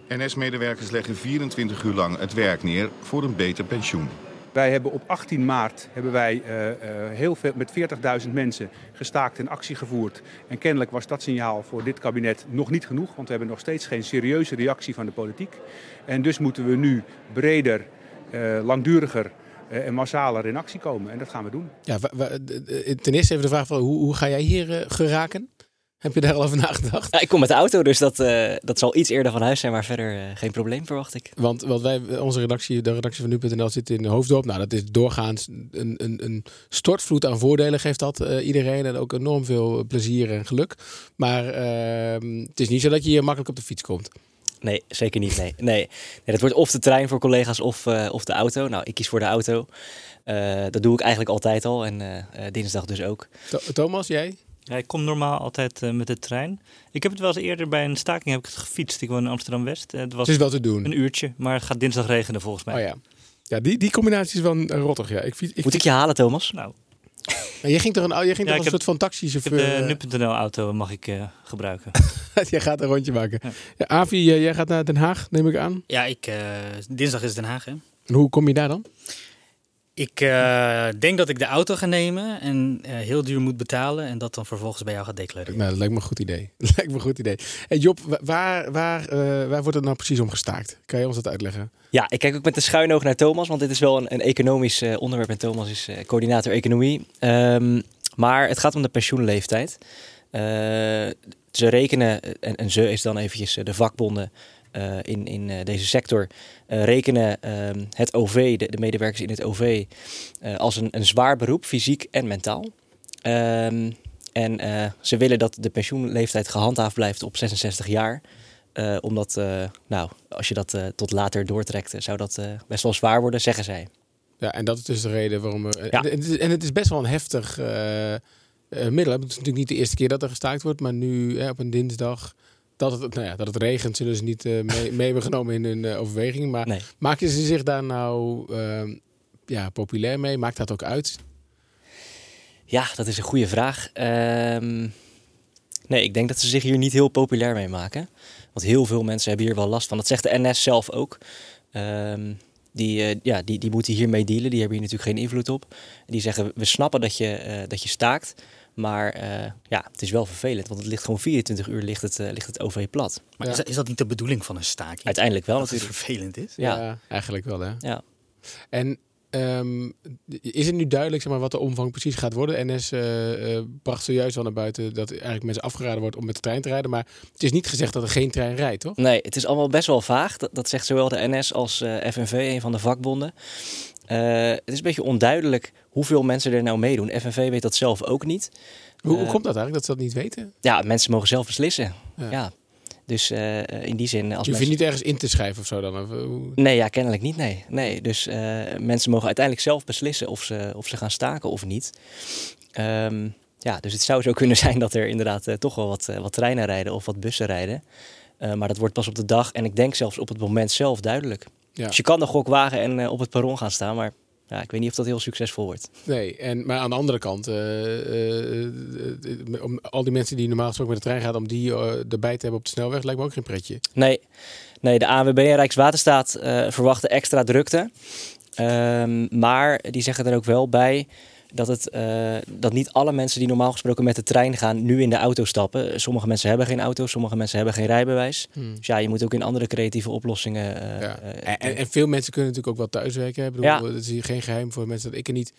NS-medewerkers leggen 24 uur lang het werk neer voor een beter pensioen. Wij hebben op 18 maart hebben wij, eh, eh, heel veel, met 40.000 mensen gestaakt en actie gevoerd. En kennelijk was dat signaal voor dit kabinet nog niet genoeg, want we hebben nog steeds geen serieuze reactie van de politiek. En dus moeten we nu breder, eh, langduriger en massaler in actie komen. En dat gaan we doen. Ja, ten eerste even de vraag van hoe, hoe ga jij hier geraken? Heb je daar al over nagedacht? Ja, ik kom met de auto, dus dat, eh, dat zal iets eerder van huis zijn, maar verder eh, geen probleem, verwacht ik. Want, want wij, onze redactie, de redactie van nu.nl zit in Hoofddorp. Nou, dat is doorgaans een, een, een stortvloed aan voordelen geeft dat eh, iedereen. En ook enorm veel plezier en geluk. Maar ehm, het is niet zo dat je hier makkelijk op de fiets komt. Nee, zeker niet. Nee. Nee. nee, dat wordt of de trein voor collega's of, of de auto. Nou, ik kies voor de auto. Dat doe ik eigenlijk altijd al en dinsdag dus ook. Tho- Thomas, jij? Ja, ik kom normaal altijd eh, met de trein. Ik heb het wel eens eerder bij een staking heb ik het gefietst. Ik woon in Amsterdam-West. Eh, Het was Het is wel te doen. een uurtje, maar het gaat dinsdag regenen volgens mij. Oh ja. Ja, die, die combinatie is wel eh, rottig. Ja. Ik, fiets- ik, Moet ik je halen, Thomas? Nou, Maar jij ging toch een, jij ging Ja, toch een heb- soort van ik heb taxichauffeur? de nu.nl-auto mag ik eh, gebruiken. jij gaat een rondje maken. Ja. Avi, jij gaat naar Den Haag, neem ik aan. Ja, ik, eh, dinsdag is Den Haag, hè? En hoe kom je daar dan? Ik eh, denk dat ik de auto ga nemen en eh, heel duur moet betalen en dat dan vervolgens bij jou gaat declareren. Nou, dat lijkt me een goed idee. Dat lijkt me een goed idee. En Job, wa- waar, waar, eh, waar wordt het nou precies om gestaakt? Kan je ons dat uitleggen? Ja, ik kijk ook met een schuin oog naar Thomas, want dit is wel een, een economisch eh, onderwerp en Thomas is eh, coördinator economie. Ehm, maar het gaat om de pensioenleeftijd. Eh, ze rekenen, en, en ze is dan eventjes de vakbonden eh, in, in eh, deze sector, eh, rekenen ehm, het OV, de, de medewerkers in het OV, als een, een zwaar beroep, fysiek en mentaal. Ehm, en ze willen dat de pensioenleeftijd gehandhaafd blijft op 66 jaar. Omdat, nou, als je dat tot later doortrekt, zou dat best wel zwaar worden, zeggen zij. Ja, en dat is dus de reden waarom... er- Ja. en, het is, en het is best wel een heftig middel. Het is natuurlijk niet de eerste keer dat er gestaakt wordt, maar nu hè, op een dinsdag... Dat het, nou ja, dat het regent zullen ze niet eh, mee, mee hebben genomen in hun eh, overweging. Maar maken ze zich daar nou eh, ja, populair mee? Maakt dat ook uit? Ja, dat is een goede vraag. Ehm, nee, ik denk dat ze zich hier niet heel populair mee maken. Want heel veel mensen hebben hier wel last van. Dat zegt de NS zelf ook. Ehm, die, eh, ja, die, die moeten hiermee dealen. Die hebben hier natuurlijk geen invloed op. Die zeggen, we snappen dat je, dat je staakt. Maar eh, ja, het is wel vervelend. Want het ligt gewoon 24 uur ligt het, eh, ligt het OV plat. Maar is, dat, is dat niet de bedoeling van een staking? Uiteindelijk wel dat het vervelend is? Ja. eigenlijk wel, hè? Ja. En ehm, is het nu duidelijk zeg maar, wat de omvang precies gaat worden? NS eh, eh, bracht zojuist al naar buiten dat eigenlijk mensen afgeraden wordt om met de trein te rijden. Maar het is niet gezegd dat er geen trein rijdt, toch? Nee, het is allemaal best wel vaag. Dat, dat zegt zowel de NS als eh, FNV, een van de vakbonden. Eh, het is een beetje onduidelijk hoeveel mensen er nou meedoen. FNV weet dat zelf ook niet. Hoe, hoe Eh, komt dat eigenlijk, dat ze dat niet weten? Ja, mensen mogen zelf beslissen. Ja. Ja. Dus eh, in die zin... Als je hoeft je niet ergens in te schrijven of zo dan? Of, hoe- Nee, ja, kennelijk niet. Nee. nee dus mensen mogen uiteindelijk zelf beslissen of ze, of ze gaan staken of niet. Ehm, ja, dus het zou zo kunnen zijn dat er inderdaad toch wel wat, wat treinen rijden of wat bussen rijden. Maar dat wordt pas op de dag en ik denk zelfs op het moment zelf duidelijk. Ja. Dus je kan de gok wagen en eh, op het perron gaan staan, maar ja, ik weet niet of dat heel succesvol wordt. Nee, en, maar aan de andere kant, eh, eh, om al die mensen die normaal gesproken met de trein gaan, om die erbij te hebben op de snelweg, lijkt me ook geen pretje. Nee, nee de ANWB en Rijkswaterstaat verwachten extra drukte. Ehm, maar die zeggen er ook wel bij dat, het, eh, dat niet alle mensen die normaal gesproken met de trein gaan, nu in de auto stappen. Sommige mensen hebben geen auto, sommige mensen hebben geen rijbewijs. Hmm. Dus ja, je moet ook in andere creatieve oplossingen. eh, Ja. eh, En, en, veel mensen kunnen natuurlijk ook wel thuiswerken. Ik bedoel, Ja. Het is hier geen geheim voor mensen dat ik er niet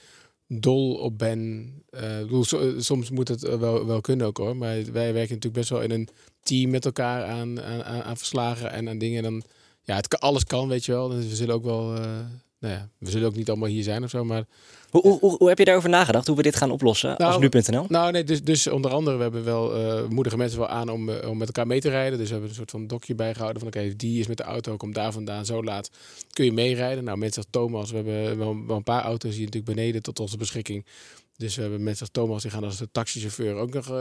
dol op ben. Ik bedoel, so- soms moet het wel, wel kunnen ook hoor. Maar wij werken natuurlijk best wel in een team met elkaar aan, aan, aan, aan verslagen en aan dingen. En dan, ja, het kan, alles kan, weet je wel. Dus we zullen ook wel, nou ja, we zullen ook niet allemaal hier zijn of zo, maar... Hoe, hoe, hoe, hoe heb je daarover nagedacht? Hoe we dit gaan oplossen als nu.nl? Nou, nee, dus, dus onder andere, we hebben wel, eh moedigen mensen wel aan om, eh, om met elkaar mee te rijden. Dus we hebben een soort van dokje bijgehouden van, oké, die is met de auto, komt daar vandaan, zo laat kun je meerijden. Nou, mensen als Thomas, we hebben wel, wel een paar auto's hier natuurlijk beneden tot onze beschikking. Dus we hebben mensen als Thomas, die gaan als de taxichauffeur ook nog eh,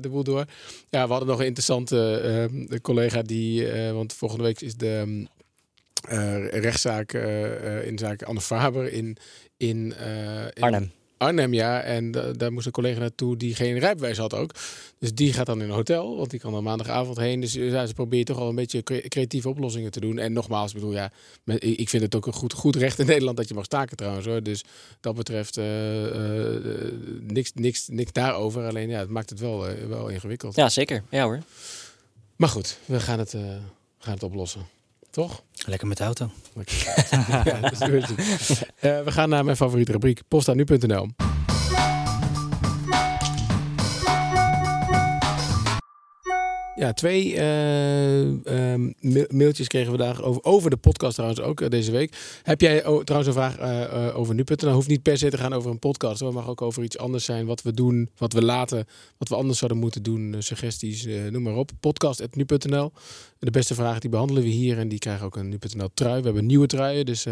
de boel door. Ja, we hadden nog een interessante collega die, want volgende week is de mm, rechtszaak eh, eh, in zaak Anne Faber in, in, eh, in Arnhem. Arnhem, ja. En da- daar moest een collega naartoe die geen rijbewijs had ook. Dus die gaat dan in een hotel, want die kan dan maandagavond heen. Dus ja, ze proberen toch al een beetje cre- creatieve oplossingen te doen. En nogmaals, ik bedoel, ja, ik vind het ook een goed, goed recht in Nederland dat je mag staken trouwens hoor. Dus dat betreft eh, eh, eh, niks, niks, niks daarover. Alleen ja, het maakt het wel, eh, wel ingewikkeld. Ja, zeker. Ja hoor. Maar goed, we gaan het, eh, gaan het oplossen. Toch? Lekker met de auto. Eh, we gaan naar mijn favoriete rubriek, postanu.nl. Ja, twee eh, ehm, ma- mailtjes kregen we daar over, over de podcast trouwens ook eh, deze week. Heb jij oh, trouwens een vraag eh, over nu.nl? Hoeft niet per se te gaan over een podcast. Het mag ook over iets anders zijn. Wat we doen, wat we laten, wat we anders zouden moeten doen. suggesties, noem maar op. Podcast.nu.nl. De beste vragen die behandelen we hier. En die krijgen ook een nu.nl trui. We hebben nieuwe truien, dus...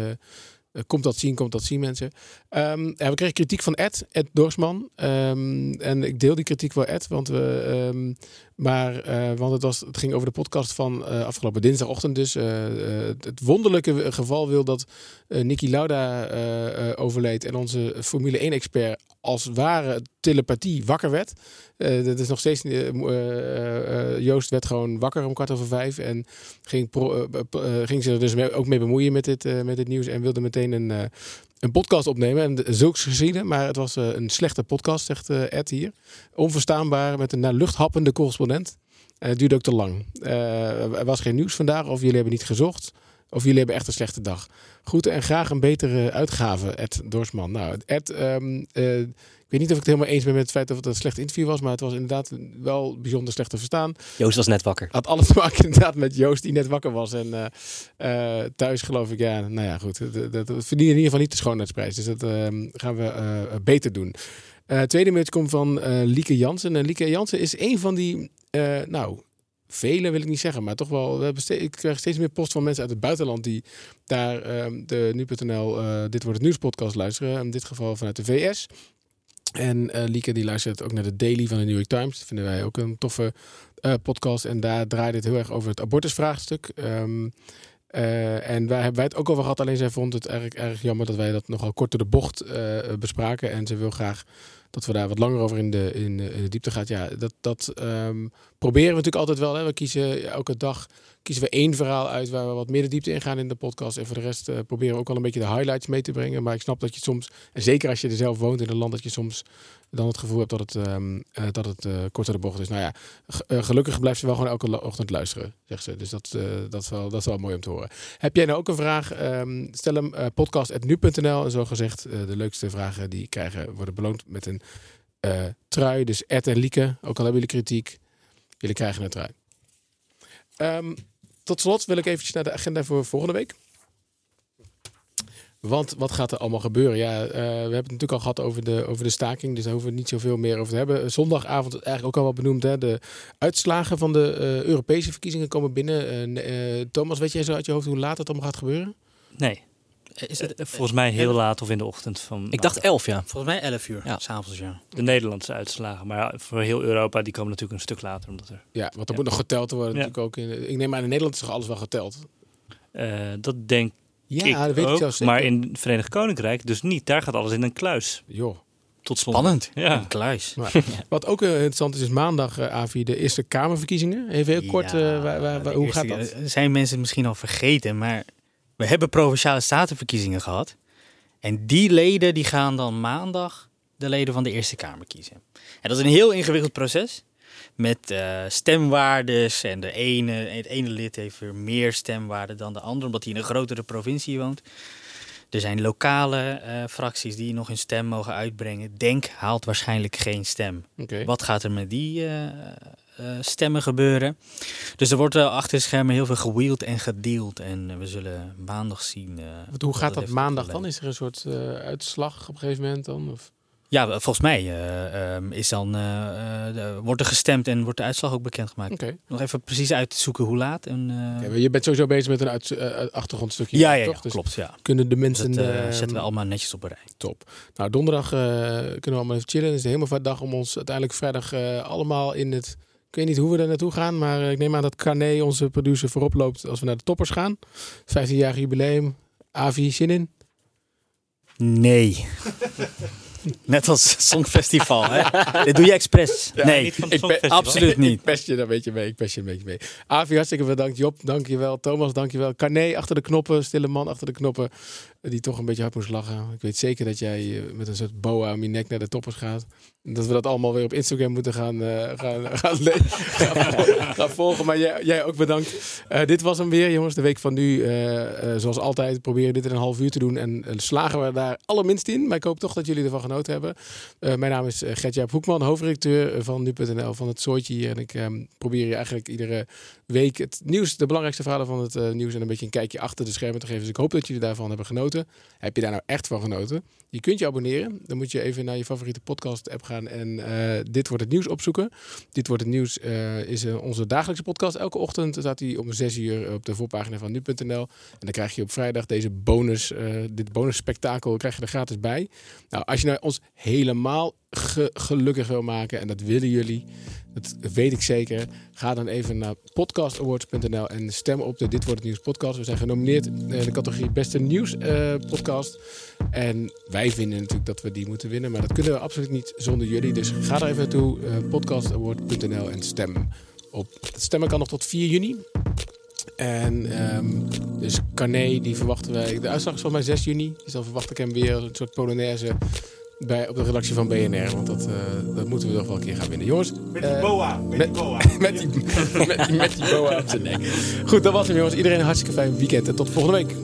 eh, komt dat zien, komt dat zien, mensen. Ehm, ja, we kregen kritiek van Ed, Ed Dorsman. Ehm, en ik deel die kritiek wel, Ed. Want, we, ehm, maar, eh, want het, was, het ging over de podcast van eh, afgelopen dinsdagochtend. Dus het wonderlijke geval wil dat Nicky Lauda overleed. En onze Formule 1-expert als ware telepathie wakker werd. Eh, dat is nog steeds. eh, eh, Joost werd gewoon wakker om kwart over vijf. En ging, ging zich er dus ook mee bemoeien met dit, met dit nieuws. En wilde meteen een, een podcast opnemen. En zulks gezien. Maar het was een slechte podcast, zegt Ed hier. Onverstaanbaar met een naar lucht happende correspondent. En het duurde ook te lang. Er was geen nieuws vandaag. Of jullie hebben niet gezocht. Of jullie hebben echt een slechte dag. Groeten en graag een betere uitgave, Ed Dorsman. Nou, Ed, ehm, eh, ik weet niet of ik het helemaal eens ben met het feit dat het een slecht interview was. Maar het was inderdaad wel bijzonder slecht te verstaan. Joost was net wakker. Had alles te maken inderdaad met Joost die net wakker was. En eh, eh, thuis geloof ik, ja, nou ja, goed. Dat, dat, dat verdient in ieder geval niet de schoonheidsprijs. Dus dat ehm, gaan we beter doen. Tweede mailtje komt van Lieke Jansen. En Lieke Jansen is een van die, nou, vele wil ik niet zeggen, maar toch wel. We hebben ste- ik krijg steeds meer post van mensen uit het buitenland die daar ehm, de nu.nl eh, Dit wordt het nieuws podcast luisteren. In dit geval vanuit de VS. En eh, Lieke die luistert ook naar de Daily van de New York Times. Dat vinden wij ook een toffe eh, podcast. En daar draait het heel erg over het abortusvraagstuk. Ehm, eh, en waar hebben wij het ook over gehad. Alleen zij vond het erg, erg jammer dat wij dat nogal kort door de bocht bespraken. En ze wil graag dat we daar wat langer over in de, in, in de diepte gaan. Ja, dat, dat ehm, proberen we natuurlijk altijd wel. Hè. We kiezen elke dag kiezen we één verhaal uit waar we wat meer de diepte in gaan in de podcast. En voor de rest eh, proberen we ook wel een beetje de highlights mee te brengen. Maar ik snap dat je soms, en zeker als je er zelf woont in een land, dat je soms dan het gevoel hebt dat het, eh, dat het eh, kort door de bocht is. Nou ja, eh, gelukkig blijft ze wel gewoon elke ochtend luisteren, zegt ze. Dus dat, eh, dat, is wel, dat is wel mooi om te horen. Heb jij nou ook een vraag? Ehm, stel hem podcast.nu.nl. En zo gezegd, eh, de leukste vragen die krijgen worden beloond met een eh, trui. Dus Ed en Lieke, ook al hebben jullie kritiek, jullie krijgen een trui. Ehm, tot slot wil ik eventjes naar de agenda voor volgende week. Want wat gaat er allemaal gebeuren? Ja, eh, we hebben het natuurlijk al gehad over de, over de staking. Dus daar hoeven we niet zoveel meer over te hebben. Zondagavond eigenlijk ook al wat benoemd. Hè? De uitslagen van de eh, Europese verkiezingen komen binnen. Eh, ne- eh, Thomas, weet jij zo uit je hoofd hoe laat het allemaal gaat gebeuren? Nee. Is het, Eh, Volgens mij heel laat of in de ochtend van. Ik dacht 11, ja. Volgens mij 11 uur, Ja. s'avonds, ja. De Nederlandse uitslagen. Maar voor heel Europa, die komen natuurlijk een stuk later. Omdat er, Ja, want er moet nog geteld worden Ja. natuurlijk ook. In, ik neem aan in Nederland is toch alles wel geteld? Eh, dat denk Ja, ik dat weet ik ook. zelfs zeker. maar in het Verenigd Koninkrijk dus niet. Daar gaat alles in een kluis. Joh. Tot slot. Spannend. Ja. Een kluis. Maar, wat ook eh, interessant is, is maandag, eh Avi, de Eerste Kamerverkiezingen. Even heel kort, eh, waar, waar- waar- hoe gaat dat? Zijn mensen het misschien al vergeten, maar we hebben provinciale statenverkiezingen gehad. En die leden die gaan dan maandag de leden van de Eerste Kamer kiezen. En dat is een heel ingewikkeld proces. Met eh, stemwaardes en de ene, het ene lid heeft weer meer stemwaarde dan de andere, omdat hij in een grotere provincie woont. Er zijn lokale eh, fracties die nog een stem mogen uitbrengen. Denk haalt waarschijnlijk geen stem. Wat gaat er met die eh, stemmen gebeuren. Dus er wordt uh, achter de schermen heel veel gewield en gedeeld. En we zullen maandag zien. Want hoe gaat dat maandag dan? Is er een soort uitslag op een gegeven moment dan? Of? Ja, volgens mij uh, um, is dan, uh, wordt er gestemd en wordt de uitslag ook bekendgemaakt. Okay. Nog even precies uit te zoeken hoe laat. En, je bent sowieso bezig met een uit, achtergrondstukje. Ja, ja, toch? Dus klopt. Ja. Kunnen de mensen. Dat zetten we allemaal netjes op een rij. Top. Nou, donderdag kunnen we allemaal even chillen. Het is een helemaal dag om ons uiteindelijk vrijdag allemaal in het. Ik weet niet hoe we er naartoe gaan, maar ik neem aan dat Carné, onze producer, voorop loopt als we naar de toppers gaan. 15-jarig jubileum. Avi, zin in? Nee. Net als Songfestival. Hè? Dit doe je expres. Ja, nee, niet van ik absoluut niet. Ik pest je daar een beetje mee. Ik pest je een beetje mee. Avi, hartstikke bedankt. Job, dankjewel. Thomas, dankjewel. Carné achter de knoppen. Stille man achter de knoppen. Die toch een beetje hard moest lachen. Ik weet zeker dat jij eh, met een soort boa om je nek naar de toppers gaat. Dat we dat allemaal weer op Instagram moeten gaan, uh, gaan, gaan, gaan, gaan, volgen. Maar jij, jij ook bedankt. Uh, dit was hem weer, jongens. De week van nu. Uh, zoals altijd proberen dit in een half uur te doen. En slagen we daar allerminst in. Maar ik hoop toch dat jullie ervan genoten hebben. mijn naam is Gert-Jaap Hoekman, hoofdredacteur van nu.nl van het Soortje hier. En ik um, probeer je eigenlijk iedere week het nieuws, de belangrijkste verhalen van het nieuws en een beetje een kijkje achter de schermen te geven. Dus ik hoop dat jullie daarvan hebben genoten. Heb je daar nou echt van genoten? Je kunt je abonneren. Dan moet je even naar je favoriete podcast app gaan en dit wordt het nieuws opzoeken. Dit wordt het nieuws is onze dagelijkse podcast. Elke ochtend staat hij om 6 uur op de voorpagina van nu.nl. En dan krijg je op vrijdag deze bonus, dit bonus spektakel krijg je er gratis bij. Nou, als je nou ons helemaal ge gelukkig wil maken, en dat willen jullie, dat weet ik zeker. Ga dan even naar podcastawards.nl en stem op de Dit Wordt Het Nieuws podcast. We zijn genomineerd in de categorie Beste Nieuws uh, podcast. En wij vinden natuurlijk dat we die moeten winnen. Maar dat kunnen we absoluut niet zonder jullie. Dus ga er even naartoe, uh, podcastaward.nl en stem op. Het stemmen kan nog tot 4 juni. En um, dus Carné, die verwachten wij. De uitslag is volgens mij 6 juni. Dus dan verwacht ik hem weer een soort Polonaise bij, op de redactie van BNR. Want dat, uh, dat moeten we toch wel een keer gaan winnen. Jongens. Met die boa. Met, met, die boa. met, die, met, die, met die boa op zijn nek. Goed, dat was hem jongens. Iedereen een hartstikke fijn weekend. En tot volgende week.